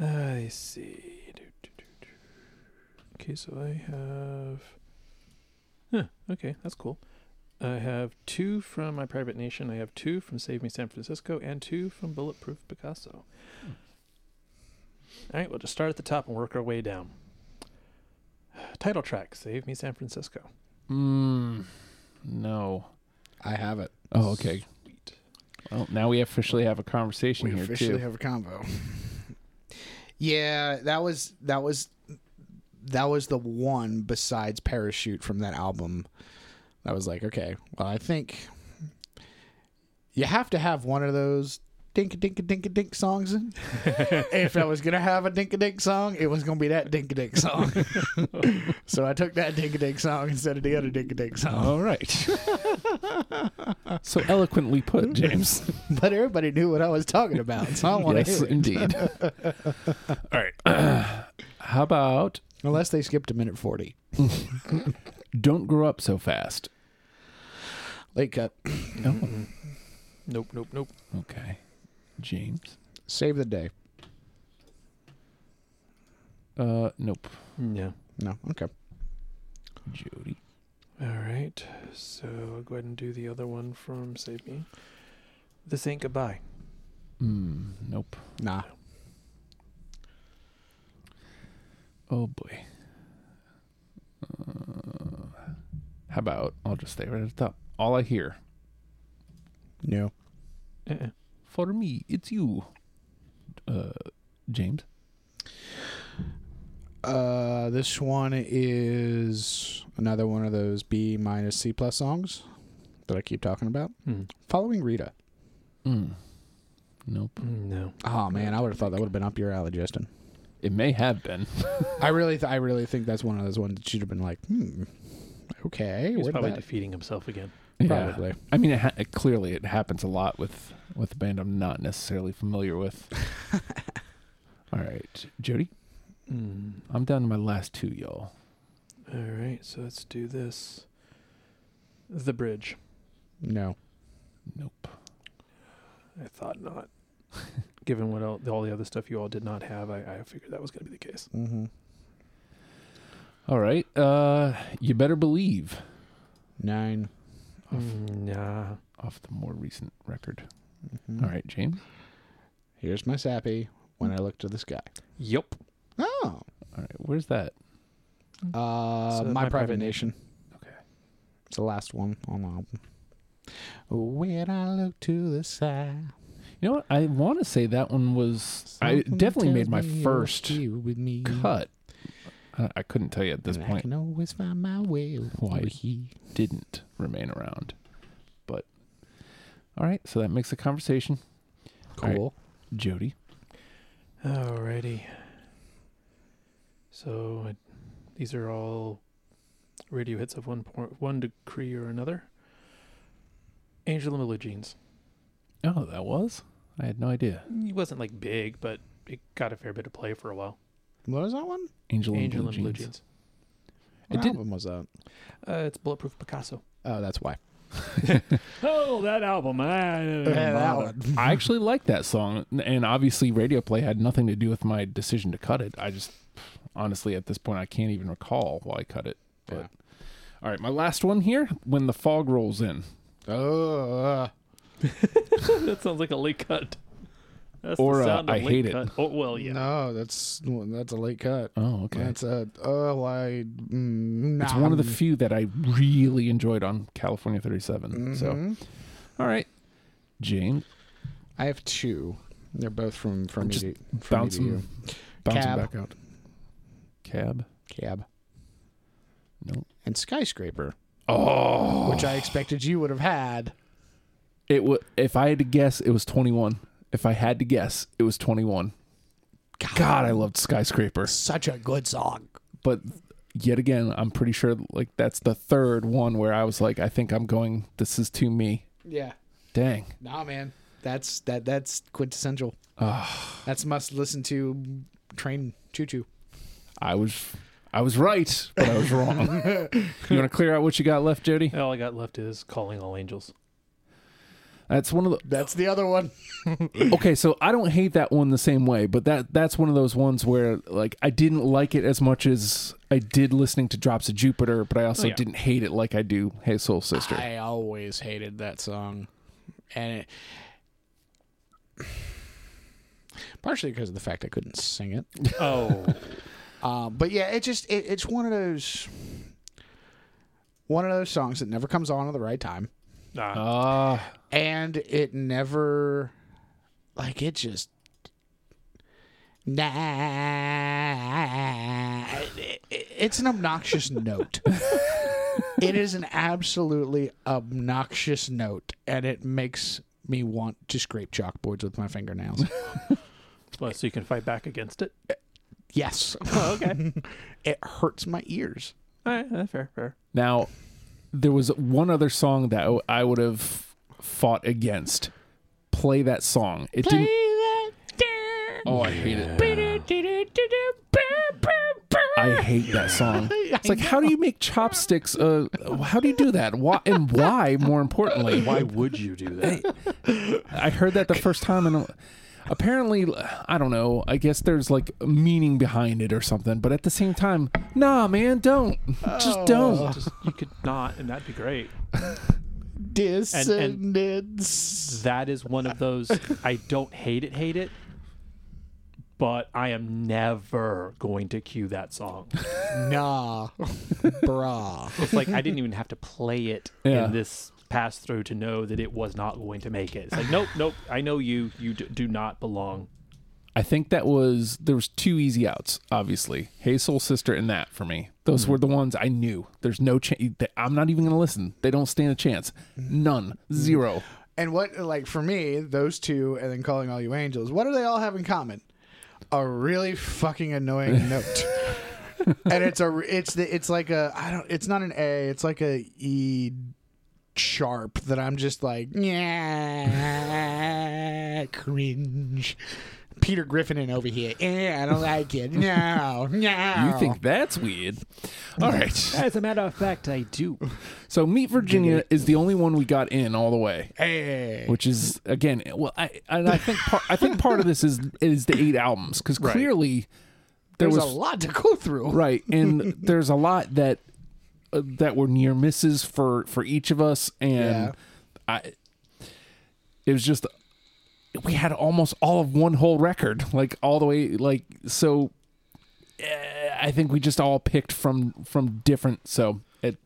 I see. Okay, so I have. Huh, okay, that's cool. I have two from My Private Nation. I have two from Save Me San Francisco and two from Bulletproof Picasso. All right, we'll just start at the top and work our way down. Title track Save Me San Francisco. Mm, no. I have it. Oh, okay. Sweet. Well, now we officially have a conversation here. Too. We here officially too. have a combo. yeah, that was that was that was the one besides Parachute from that album. That was like, okay, well, I think you have to have one of those dink a dink a dink a dink songs. if I was gonna have a dink a dink song, it was gonna be that dink a dink song. so I took that dink a dink song instead of the other dink a dink song. All right. so eloquently put, James. But everybody knew what I was talking about, so I want to yes, hear it. indeed. All right. how about Unless they skipped a minute forty. don't grow up so fast? Late cut. Oh, Nope, nope, nope. okay. James. Save the day. Uh, nope. Yeah. No. Okay. Jody. All right. So I'll go ahead and do the other one from Save Me. This ain't goodbye. Mm, nope. Nah. Oh boy. Uh, how about I'll just stay right at the top. All I hear No. Uh-uh. for me, it's you. Uh, James. Uh, this one is another one of those B minus C plus songs that I keep talking about. Hmm. Following Rita. Mm. Nope. No. Oh man, I would have thought that would have been up your alley, Justin. It may have been. I really, th- I really think that's one of those ones that should have been like, hmm, okay, He's where probably that? defeating himself again. Probably. I mean, it ha- it, clearly it happens a lot with with a band I'm not necessarily familiar with. All right, Jody. Mm. I'm down to my last two, y'all. All right. So let's do this. The bridge. No. Nope. I thought not. Given what all, all the other stuff you all did not have, I, I figured that was going to be the case. Mm-hmm. All right. Uh, you better believe Nine. off, Mm, nah. off the more recent record. Mhm. All right, James. Here's my sappy when I look to the sky. Yup. Oh. All right. Where's that? Uh, So my, My private, Private nation. Okay. It's the last one on the album. When I look to the side, You know what? I want to say that one was. I definitely made my me first with me. cut. I, I couldn't tell you at this and I point. can always find my way Why? over here. Didn't remain around, but all right. So that makes the conversation. All right. Cool. Jody. Alrighty. So I, these are all radio hits of one point, one degree or another. Angel and Jeans. Oh, that was. I had no idea. It wasn't like big, but it got a fair bit of play for a while. What was that one? Angel, Angel and and Blue Blue Jeans. Jeans. It What didn't- album was that? Uh, it's Bulletproof Picasso. Oh, that's why. Oh, that album. I didn't Yeah, that bother. one. I actually like that song, and obviously, radio play had nothing to do with my decision to cut it. I just, honestly, at this point, I can't even recall why I cut it. But Yeah. all right, my last one here: when the fog rolls in, Oh, uh, that sounds like a late cut. That's Or, the uh, of I late hate it. cut. Oh well, yeah. no, that's that's a late cut. oh, okay, That's a oh, I. Mm, it's nah. one of the few that I really enjoyed on California 37. So, Mhm. all right, James, I have two. They're both from from Just me to, from me to bouncing, you. bouncing Cab. back out. Cab, Cab no. and skyscraper, Oh, which I expected you would have had. It would. If I had to guess, it was 21. If I had to guess, it was 21. God, I loved skyscraper. such a good song. but yet again, I'm pretty sure like that's the third one where I was like, I think I'm going. This is to me. Yeah. Dang. Nah, man. That's that. That's quintessential. Ah, That's must listen to. Train choo choo. I was, I was right, but I was wrong. you want to clear out what you got left, Jody? All I got left is calling all angels. That's one of the. That's the other one. Okay, so I don't hate that one the same way, but that that's one of those ones where like I didn't like it as much as I did listening to Drops of Jupiter, but I also yeah. didn't hate it like I do Hey Soul Sister. I always hated that song, and it, partially because of the fact I couldn't sing it. Oh, Um, but yeah, it just it, it's one of those one of those songs that never comes on at the right time, nah. Ah, and it never like it just nah. It- it- it's an obnoxious note. it is an absolutely obnoxious note, and it makes me want to scrape chalkboards with my fingernails. well, so you can fight back against it. yes, Oh, okay. it hurts my ears. All right, fair, fair. Now, there was one other song that I would have fought against. Play that song. It didn't. Oh, I hate it. I hate that song. It's like, how do you make chopsticks? Uh, how do you do that? Why and why? More importantly, Why would you do that? I heard that the first time, and apparently, I don't know. I guess there's like meaning behind it or something. But at the same time, nah, man, don't. Just oh. don't. Just you could not, and that'd be great. Dissonance. That is one of those. I don't hate it, hate it, but I am never going to cue that song. Nah, brah. It's like I didn't even have to play it Yeah. in this pass through to know that it was not going to make it. It's like nope, nope. I know you. You d- do not belong. I think that was there was two easy outs. Obviously, Hey Soul Sister and that for me. Those hmm. were the ones I knew. There's no chance. I'm not even going to listen. They don't stand a chance. None. Hmm. Zero. And what, like, for me, those two, and then calling all you angels, what do they all have in common? A really fucking annoying note. and it's a, it's the, it's like a, I don't, it's not an A, it's like a E sharp that I'm just like, yeah, cringe. Peter Griffin in over here. Eh, I don't like it. No, no. You think that's weird? All right. As a matter of fact, I do. So Meet Virginia is the only one we got in all the way, Hey. which is again. Well, I and I think part, I think part of this is is the eight albums because Right. clearly there There's was a lot to go through. right and there's a lot that that were near misses for for each of us and Yeah. i it was just we had almost all of one whole record like all the way like so eh, i think we just all picked from from different so it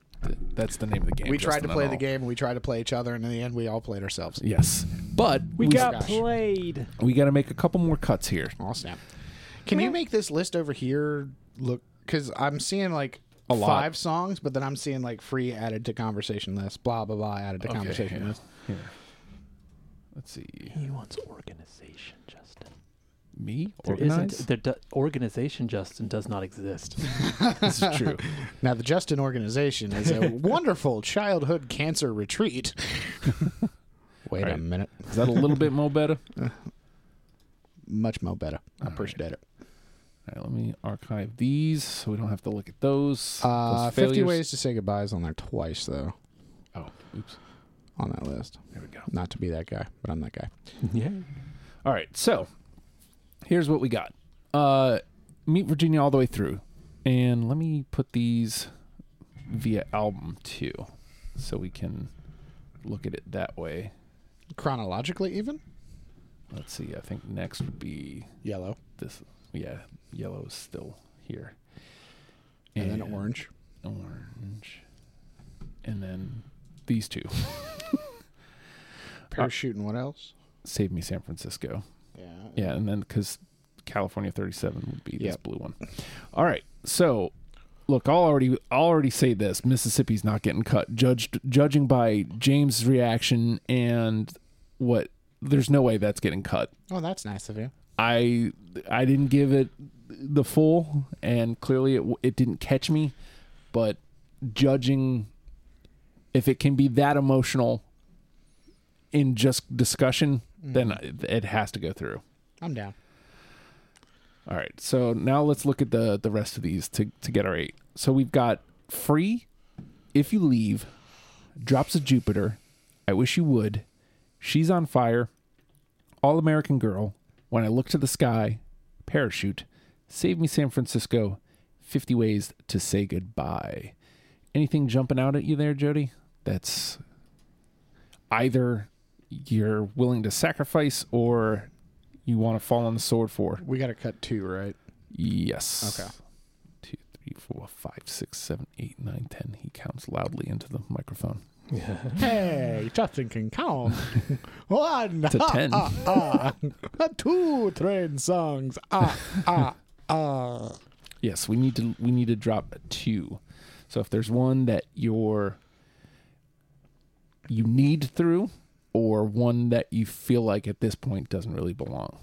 that's the name of the game We tried to play and the game, and we tried to play each other, and in the end, we all played ourselves. yes but we, got gosh. played. we got to make a couple more cuts here Oh snap! Can you make this list over here look? Because I'm seeing like A lot. five songs, but then I'm seeing like free added to conversation list, blah blah blah added to Okay, conversation yeah. list. here let's see He wants organization, Justin. me There organize isn't. There do, organization, Justin, does not exist. this is true Now the Justin organization is a wonderful childhood cancer retreat. Wait a Right. minute, is that a little bit more better much more better. I All appreciate it. Right, let me archive these so we don't have to look at those. Uh, those Fifty ways to say goodbye is on there twice though. Oh, oops. on that list. There we go. Not to be that guy, but I'm that guy. Yeah. All right, so here's what we got. Uh, Meet Virginia all the way through, and let me put these via album too, so we can look at it that way. Chronologically, even Let's see. I think next would be yellow this. Yeah, yellow is still here, and, then orange. orange, and then these two. Parachute and what else? Save Me San Francisco. Yeah. Yeah, and then because California 37 would be this blue one. All right, so look, I'll already I'll already say this: Mississippi's not getting cut. Judged judging by James' reaction and what, there's no way that's getting cut. Oh, that's nice of you. I I didn't give it the full, and clearly it it didn't catch me. But judging if it can be that emotional in just discussion, mm. then it has to go through. I'm down. All right. So now let's look at the the rest of these to to get our eight. So we've got free, if you leave, drops of Jupiter, I wish you would, she's on fire, all American girl, when I look to the sky, parachute, save me San Francisco, fifty ways to say goodbye. Anything jumping out at you there, Jody? That's either you're willing to sacrifice or you want to fall on the sword for. We got to cut two, right? Yes. Okay. Two, three, four, five, six, seven, eight, nine, ten. He counts loudly into the microphone. Yeah. Hey, Justin can count. One, To ah, 10. Ah, ah. Two train songs. Ah, ah, ah. Yes, we need to we need to drop two. So if there's one that you're you need through, or one that you feel like at this point doesn't really belong.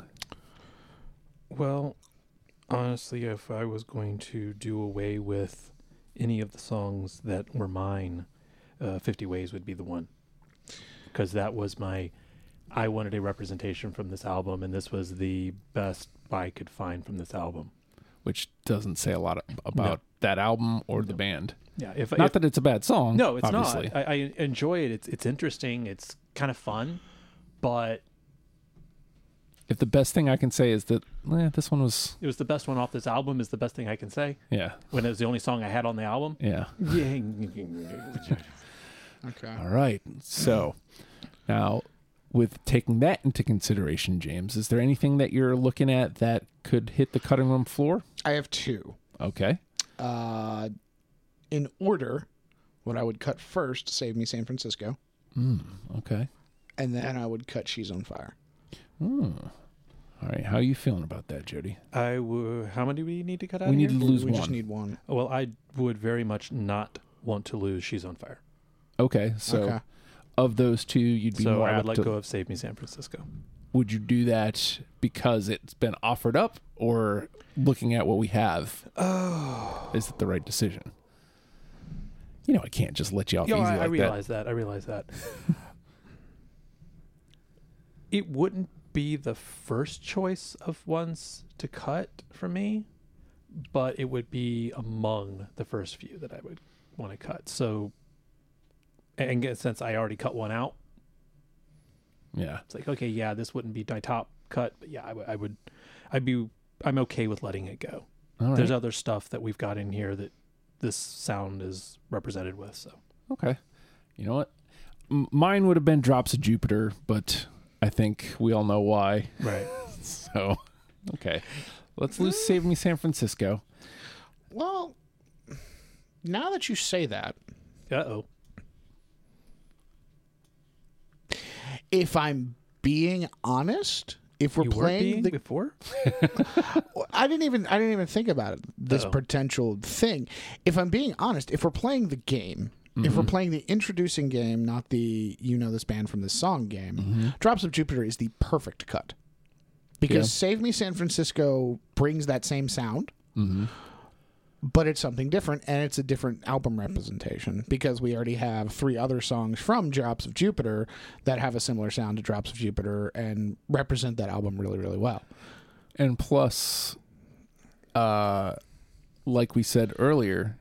Well, honestly, if I was going to do away with any of the songs that were mine, uh, 50 Ways would be the one. Because that was my. I wanted a representation from this album, and this was the best I could find from this album. Which doesn't say a lot about that album or the band. Yeah, if Not if, that it's a bad song. no, it's obviously. not. I, I enjoy it. It's it's interesting. It's kind of fun, but If the best thing I can say is that eh, this one was it was the best one off this album. Is the best thing I can say yeah when it was the only song I had on the album. yeah. Yeah. Okay. All right. So now, with taking that into consideration, James, is there anything that you're looking at that could hit the cutting room floor? I have two. Okay. Uh, in order, what I would cut first, Save Me San Francisco, Mm, okay. and then I would cut She's on Fire. Mm. All right. How are you feeling about that, Jody? I would. How many do we need to cut out? We need here? to lose we one. We just need one. Well, I would very much not want to lose. She's on fire. Okay. So okay. of those two, you'd be So more I would apt let to. go of Save Me San Francisco. Would you do that because it's been offered up, or looking at what we have, Oh. is it the right decision? You know, I can't just let you off Yeah, easy I, I like that. realize that. I realize that. it wouldn't be the first choice of ones to cut for me, but it would be among the first few that I would want to cut. So, and since I already cut one out, Yeah. it's like okay, yeah, this wouldn't be my top cut, but yeah, I would, I would, I'd be, I'm okay with letting it go. All right. There's other stuff that we've got in here that this sound is represented with. So Okay. You know what? M- mine would have been Drops of Jupiter, but I think we all know why. right. So, okay. Let's lose Save Me San Francisco. Well, now that you say that, Uh oh. If I'm being honest, if we're you playing the before? I didn't even I didn't even think about it. This Uh-oh. potential thing. If I'm being honest, if we're playing the game, if we're playing the introducing game, not the you know this band from this song game, Drops of Jupiter is the perfect cut. Because Yeah. Save Me San Francisco brings that same sound, Mm-hmm. But it's something different and it's a different album representation because we already have three other songs from Drops of Jupiter that have a similar sound to Drops of Jupiter and represent that album really really well. And plus, uh, like we said earlier,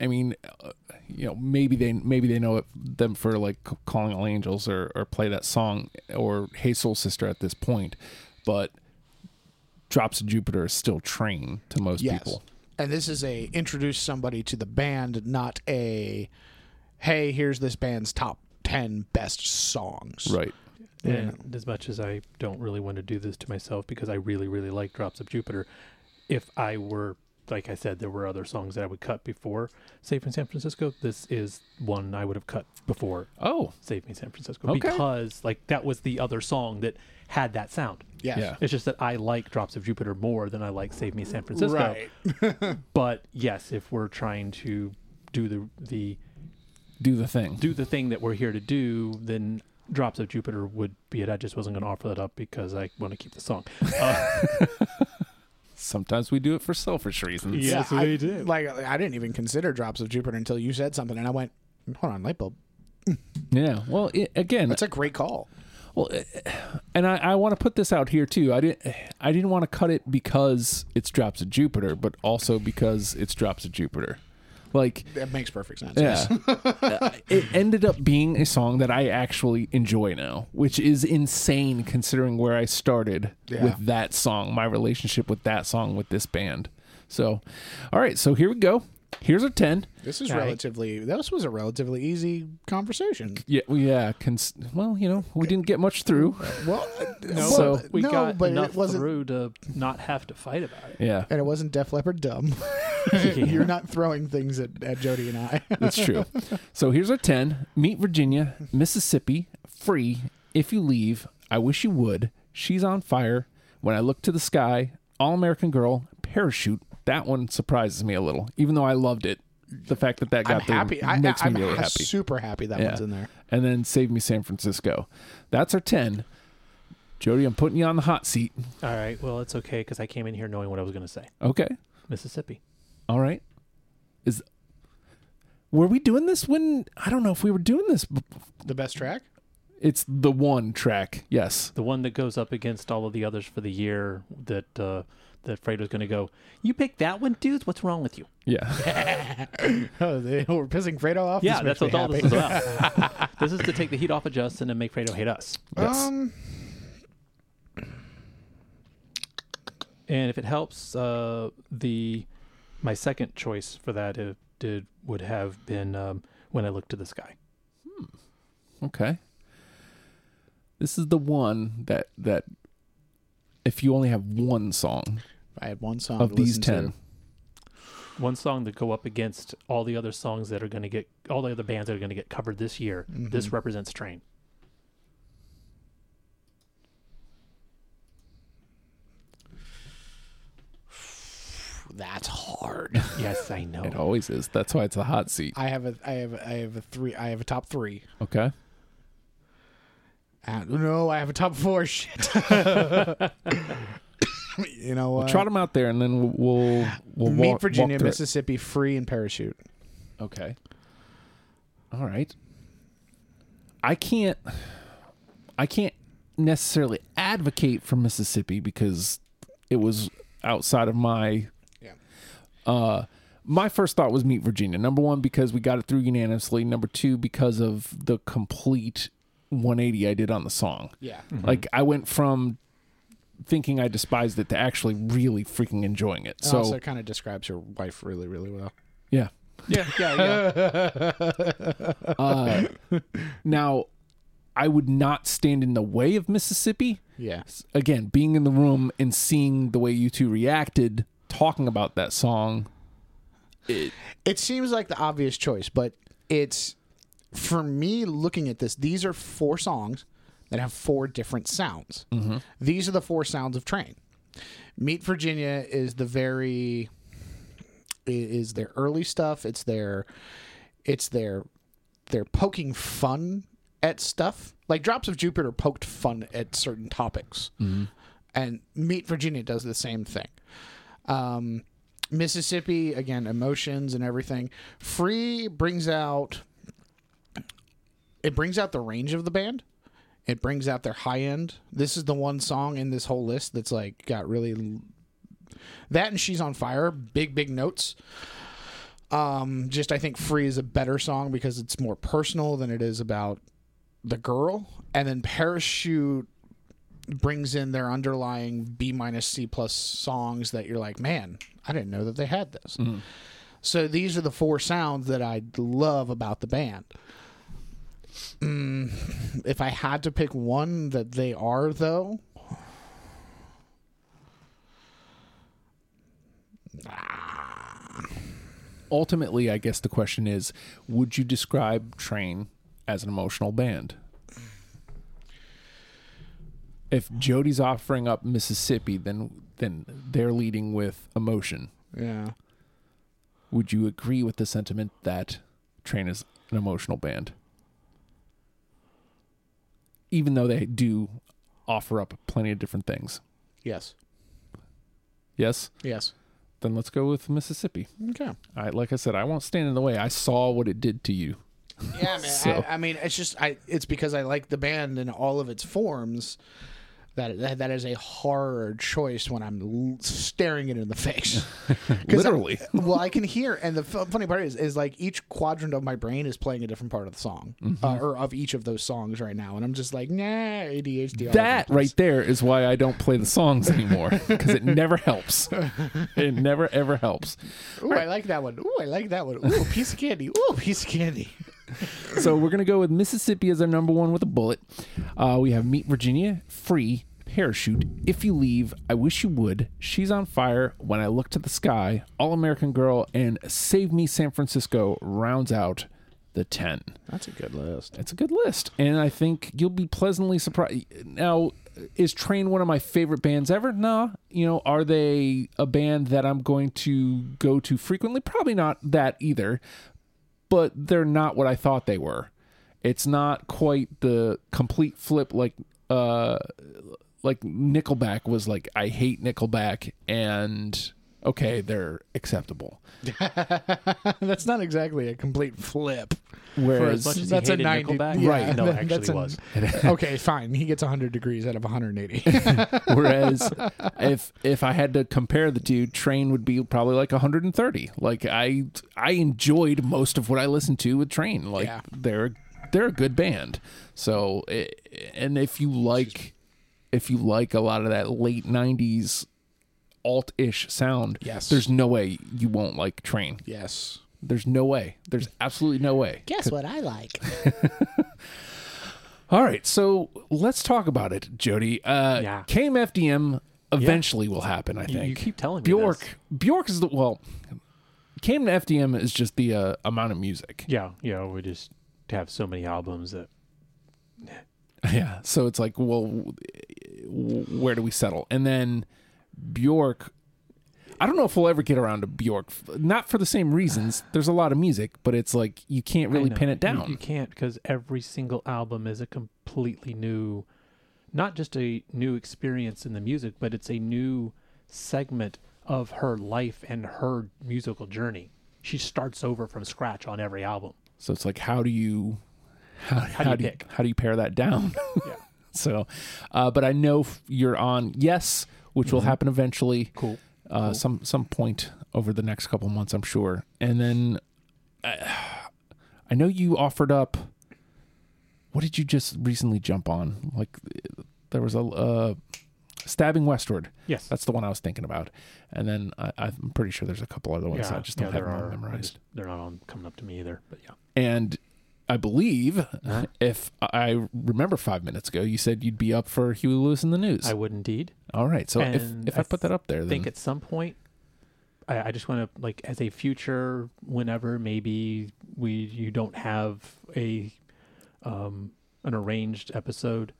I mean, uh, you know, maybe they maybe they know it, them for like calling all angels or or play that song or Hey Soul Sister at this point, but Drops of Jupiter is still train to most Yes. people. And this is a introduce somebody to the band, not a hey, here's this band's top 10 best songs. Right. And as much as I don't really want to do this to myself because I really, really like Drops of Jupiter, if I were, like I said, there were other songs that I would cut before Save Me San Francisco. This is one I would have cut before Oh, Save Me San Francisco Okay. because, like, that was the other song that had that sound. Yes. Yeah. It's just that I like Drops of Jupiter more than I like Save Me San Francisco. Right. But yes, if we're trying to do the the do the thing. do the thing that we're here to do, then Drops of Jupiter would be it. I just wasn't going to offer that up because I want to keep the song. Uh, Sometimes we do it for selfish reasons. Yeah. Yes, I, we do. Like, I didn't even consider Drops of Jupiter until you said something, and I went, hold on, light bulb. Yeah. Well, it, again, That's a great call. Well, eh, and I, I want to put this out here too. I didn't I didn't want to cut it because it's drops of Jupiter, but also because it's drops of Jupiter. Like, That makes perfect sense. yeah. Uh, it ended up being a song that I actually enjoy now, which is insane considering where I started Yeah. with that song, my relationship with that song with this band. So, all right, so here we go. Here's a ten. This is Okay. relatively, this was a relatively easy conversation. Yeah, yeah. Cons- well, you know, we didn't get much through. Well, no, So- we no, got but enough it wasn't, through to not have to fight about it. Yeah, and it wasn't Def Leppard dumb. You're not throwing things at, at Jody and I. That's true. So here's our 10 Meet Virginia, Mississippi, Free, If You Leave, I Wish You Would, She's on Fire, When I Look to the Sky, All American Girl, Parachute. That one surprises me a little, even though I loved it. The fact that that I'm got there happy. I, makes I'm me really ha- happy. super happy that Yeah. one's in there. And then Save Me San Francisco. That's our 10. Jody, I'm putting you on the hot seat. All right. Well, it's okay because I came in here knowing what I was going to say. Okay. Mississippi. All right. Is were we doing this when I don't know if we were doing this. The best track? It's the one track. Yes. The one that goes up against all of the others for the year that uh, that Fredo's going to go, you picked that one, dudes? What's wrong with you? Yeah. Oh, they were pissing Fredo off. Yeah, This that's what all me this is about. this is to take the heat off of Justin and make Fredo hate us. Yes. Um, And if it helps, uh, the my second choice for that uh, did would have been um, when I looked to the sky. Okay. This is the one that that if you only have one song I had one song of to these listen 10. to. One song that go up against all the other songs that are going to get all the other bands that are going to get covered this year. This Mhm. represents Train. That's hard. Yes, I know. It always is. That's why it's a hot seat. I have a, I have, a, I have a three. I have a top three. Okay. Uh, no, I have a top four. Shit. you know We'll what? trot them out there and then we'll we'll, we'll Meet walk, Virginia, walk through it. Mississippi, free and parachute. Okay. All right. I can't I can't necessarily advocate for Mississippi because it was outside of my Yeah. uh my first thought was meet Virginia. Number 1 because we got it through unanimously, number 2 because of the complete 180 I did on the song. Yeah. Like I went from thinking I despised it to actually really freaking enjoying it. So also, kind of describes your wife really, really well. yeah. Yeah, yeah, yeah. Uh, now, I would not stand in the way of Mississippi. Yeah. Again, being in the room and seeing the way you two reacted, talking about that song. It, It seems like the obvious choice, but it's for me looking at this. These are four songs that have four different sounds. These are the four sounds of Train. Meet Virginia is the very is their early stuff. It's their it's their they're poking fun at stuff. Like Drops of Jupiter poked fun at certain topics. And Meet Virginia does the same thing. Um, Mississippi, again, emotions and everything. Free brings out it brings out the range of the band. It brings out their high end. This is the one song in this whole list that's like got really that and she's on fire, big big notes. Um, just I think "Free" is a better song because it's more personal than it is about the girl, and then "Parachute" brings in their underlying B minus C plus songs that you're like, man, I didn't know that they had this. So these are the four sounds that I love about the band. Mm, if I had to pick one that they are, though, Ultimately, I guess the question is would you describe Train as an emotional band? If Jody's offering up Mississippi, then then they're leading with emotion. yeah, Would you agree with the sentiment that Train is an emotional band? Even though they do offer up plenty of different things. yes, Yes? yes. Then let's go with Mississippi. Okay. I like I said, I won't stand in the way. I saw what it did to you. Yeah, man. So- I, I mean, it's just I. It's because I like the band in all of its forms. That that, that is a hard choice when I'm l- staring it in the face. 'Cause I- Literally. well, I can hear, and the f- funny part is, is like each quadrant of my brain is playing a different part of the song, Mm-hmm. uh, or of each of those songs right now, and I'm just like, nah, ADHD. That right there is why I don't play the songs anymore because it never helps. It never ever helps. Ooh, I like that one. Ooh, I like that one. Ooh, piece of candy. Ooh, a piece of candy. So we're gonna go with Mississippi as our number one with a bullet. Uh, we have Meet Virginia, Free, Parachute, If You Leave, I Wish You Would, She's on Fire, When I Look to the Sky, All American Girl, and Save Me San Francisco rounds out the ten. That's a good list. It's a good list, and I think you'll be pleasantly surprised. Now, is Train one of my favorite bands ever? Nah. You know, are they a band that I'm going to go to frequently? Probably not that either. But they're not what I thought they were. It's not quite the complete flip like uh like Nickelback was like I hate Nickelback and okay, they're acceptable. That's not exactly a complete flip. Whereas much as that's a hated 90 Nickelback? Yeah, Right. No, it that- actually that's a- was. okay, fine. He gets 100 degrees out of 180. Whereas if if I had to compare the two, Train would be probably like 130. Like I I enjoyed most of what I listened to with Train. Like Yeah. they're they're a good band. So eh, and if you like if you like a lot of that late 90s alt-ish sound, Yes. there's no way you won't like Train. yes. There's no way. There's absolutely no way. Guess what I like? All right, so let's talk about it, Jody. Uh, Yeah. KMFDM eventually will happen. I think you keep telling me Bjork. this. Bjork is the well. KMFDM is just the uh, amount of music. Yeah, yeah. We just have so many albums that Yeah. So it's like, well, where do we settle? And then Bjork. I don't know if we'll ever get around to Bjork. Not for the same reasons. There's a lot of music, but it's like you can't really pin it down. You, can't because every single album is a completely new, not just a new experience in the music, but it's a new segment of her life and her musical journey. She starts over from scratch on every album. So it's like, how do you, how, how, do you you pick? how do you pare that down? Yeah. so, uh, but I know you're on yes, which will happen eventually. Mm-hmm. Cool. uh, some some point over the next couple months, I'm sure. And then uh, I know you offered up. What did you just recently jump on? Like there was a uh, stabbing westward. Yes. That's the one I was thinking about. And then I, I'm pretty sure there's a couple other ones. That I just don't have them. Memorized. just- they're not on coming up to me either. But yeah. And I believe, Uh-huh. if I remember five minutes ago, you said you'd be up for Huey Lewis and the News. I would indeed. All right. So if, And if I, I put that up there, I then think at some point, I, I just want to like as a future, whenever maybe we you don't have a um, an arranged episode,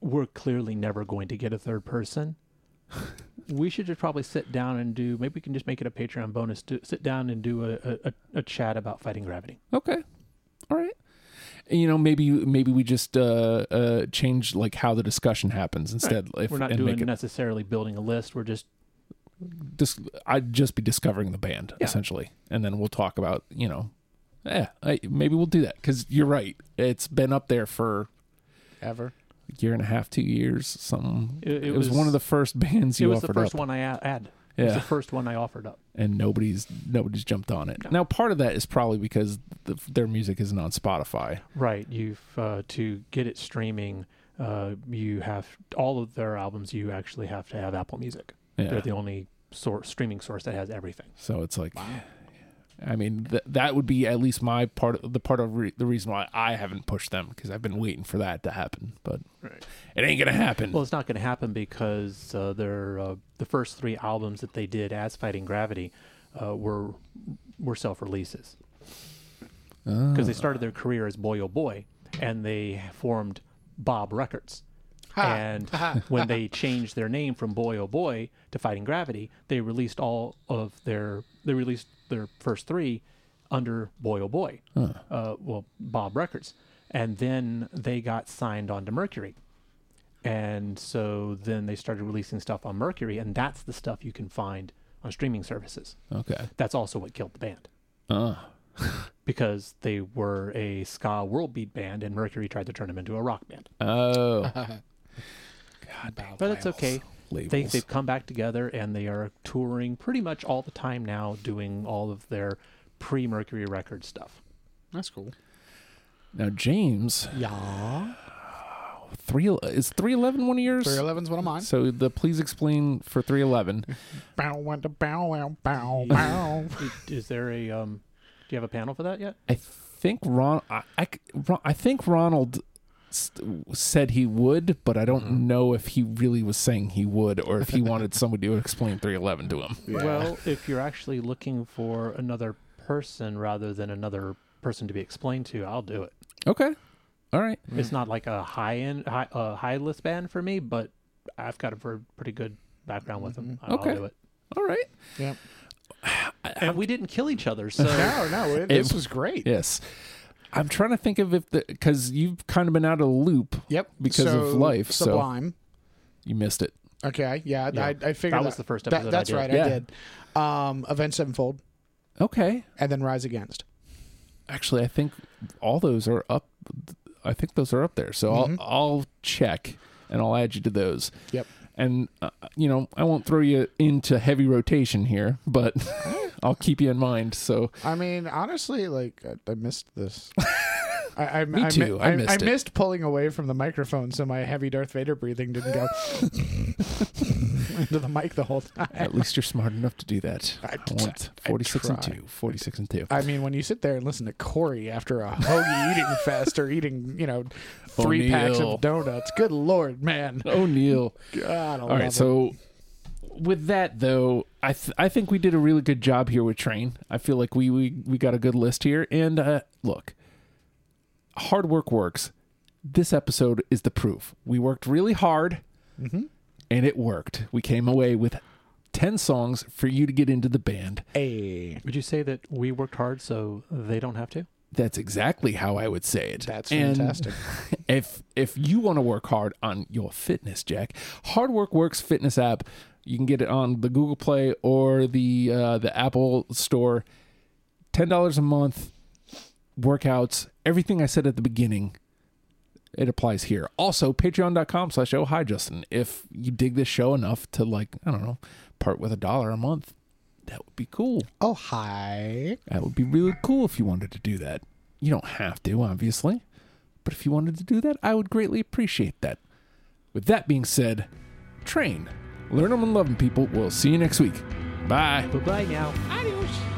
we're clearly never going to get a third person. we should just probably sit down and do. Maybe we can just make it a Patreon bonus. To sit down and do a, a, a chat about fighting gravity. Okay. All right. You know, maybe maybe we just uh, uh, change like how the discussion happens instead. If, We're not doing it necessarily building a list. We're just dis- I'd just be discovering the band Yeah. essentially, and then we'll talk about you know, yeah, I, maybe we'll do that because you're right. It's been up there for Ever? a year and a half, two years, something. It- It, it was, one of the first bands it you was the first up. one I add. It was the first one I offered up. and nobody's nobody's jumped on it. Now, part of that is probably because the, their music isn't on Spotify. Right. You've uh, to get it streaming. Uh, you have all of their albums. You actually have to have Apple Music. Yeah. They're the only source, streaming source that has everything. So it's like, I mean, th- that would be at least my part, of the part of re- the reason why I haven't pushed them because I've been waiting for that to happen, but Right. it ain't gonna happen. Well, it's not to happen because uh, their uh, the first three albums that they did as Fighting Gravity uh, were were self releases because they started their career as Boy Oh Boy and they formed Bob Records. And when they changed their name from Boy Oh Boy to Fighting Gravity, they released all of their they released their first three under Boy Oh Boy, uh, well Bob Records, and then they got signed onto Mercury, and so then they started releasing stuff on Mercury, and that's the stuff you can find on streaming services. okay. That's also what killed the band Uh, because they were a ska world beat band, and Mercury tried to turn them into a rock band. oh, God, But it's okay. labels. They, they've come back together and they are touring pretty much all the time now, doing all of their pre Mercury record stuff. That's cool. now, James, Yeah. Three is three eleven one of yours. 311's one of mine. So the please explain for three eleven. Bow, went to bow, wow, bow, bow. Is there a um? Do you have a panel for that yet? I think Ron, I, I c- Ron- I think Ronald said he would, but I don't Mm-hmm. know if he really was saying he would or if he wanted somebody to explain 311 to him. Yeah. Well, if you're actually looking for another person rather than another person to be explained to, I'll do it. Okay. All right. It's not like a high end, high, uh, high list band for me, but I've got a ver- pretty good background with them. I'll Okay. do it. All right. Yep. And we didn't kill each other, so No, no, it, this was great. Yes. I'm trying to think of if the because you've kind of been out of the loop. Yep. Because of So, life, so- Sublime. You missed it. Okay. Yeah, Yeah. I, I figured that was the first that- episode. that's I did. right. Yeah. I did. Um, Avenged Sevenfold, Okay. and then Rise Against. Actually, I think all those are up. I think those are up there. So Mhm. I'll I'll check and I'll add you to those. Yep. And uh, you know, I won't throw you into heavy rotation here, but I'll keep you in mind. So I mean, honestly, like I, I missed this. I, I, Me I, too. I missed I it. missed pulling away from the microphone, so my heavy Darth Vader breathing didn't go into the mic the whole time. at least you're smart enough to do that. I- I want I 46 and 2. 46 and 2. I mean, when you sit there and listen to Corey after a hoagie eating fest or eating, you know, three packs of donuts, good lord, man. O'Neill. God, I All right, so with that though, I th- I think we did a really good job here with Train. I feel like we we, we got a good list here. And uh, look, hard work works. This episode is the proof. We worked really hard, and it worked. We came away with ten songs for you to get into the band. hey, Would you say that we worked hard so they don't have to? That's exactly how I would say it. that's And fantastic. if if you want to work hard on your fitness, Jack, Hard Work Works fitness app, you can get it on the Google Play or the uh, the Apple Store. Ten dollars a month, workouts, everything I said at the beginning. It applies here. Also, patreon.com slash oh hi Justin. If you dig this show enough to like, I don't know, part with a dollar a month, that would be cool. oh, hi. That would be really cool if you wanted to do that. You don't have to, obviously. But if you wanted to do that, I would greatly appreciate that. With that being said, train. Learn them and love them, people. We'll see you next week. Bye. Bye bye now. Adios.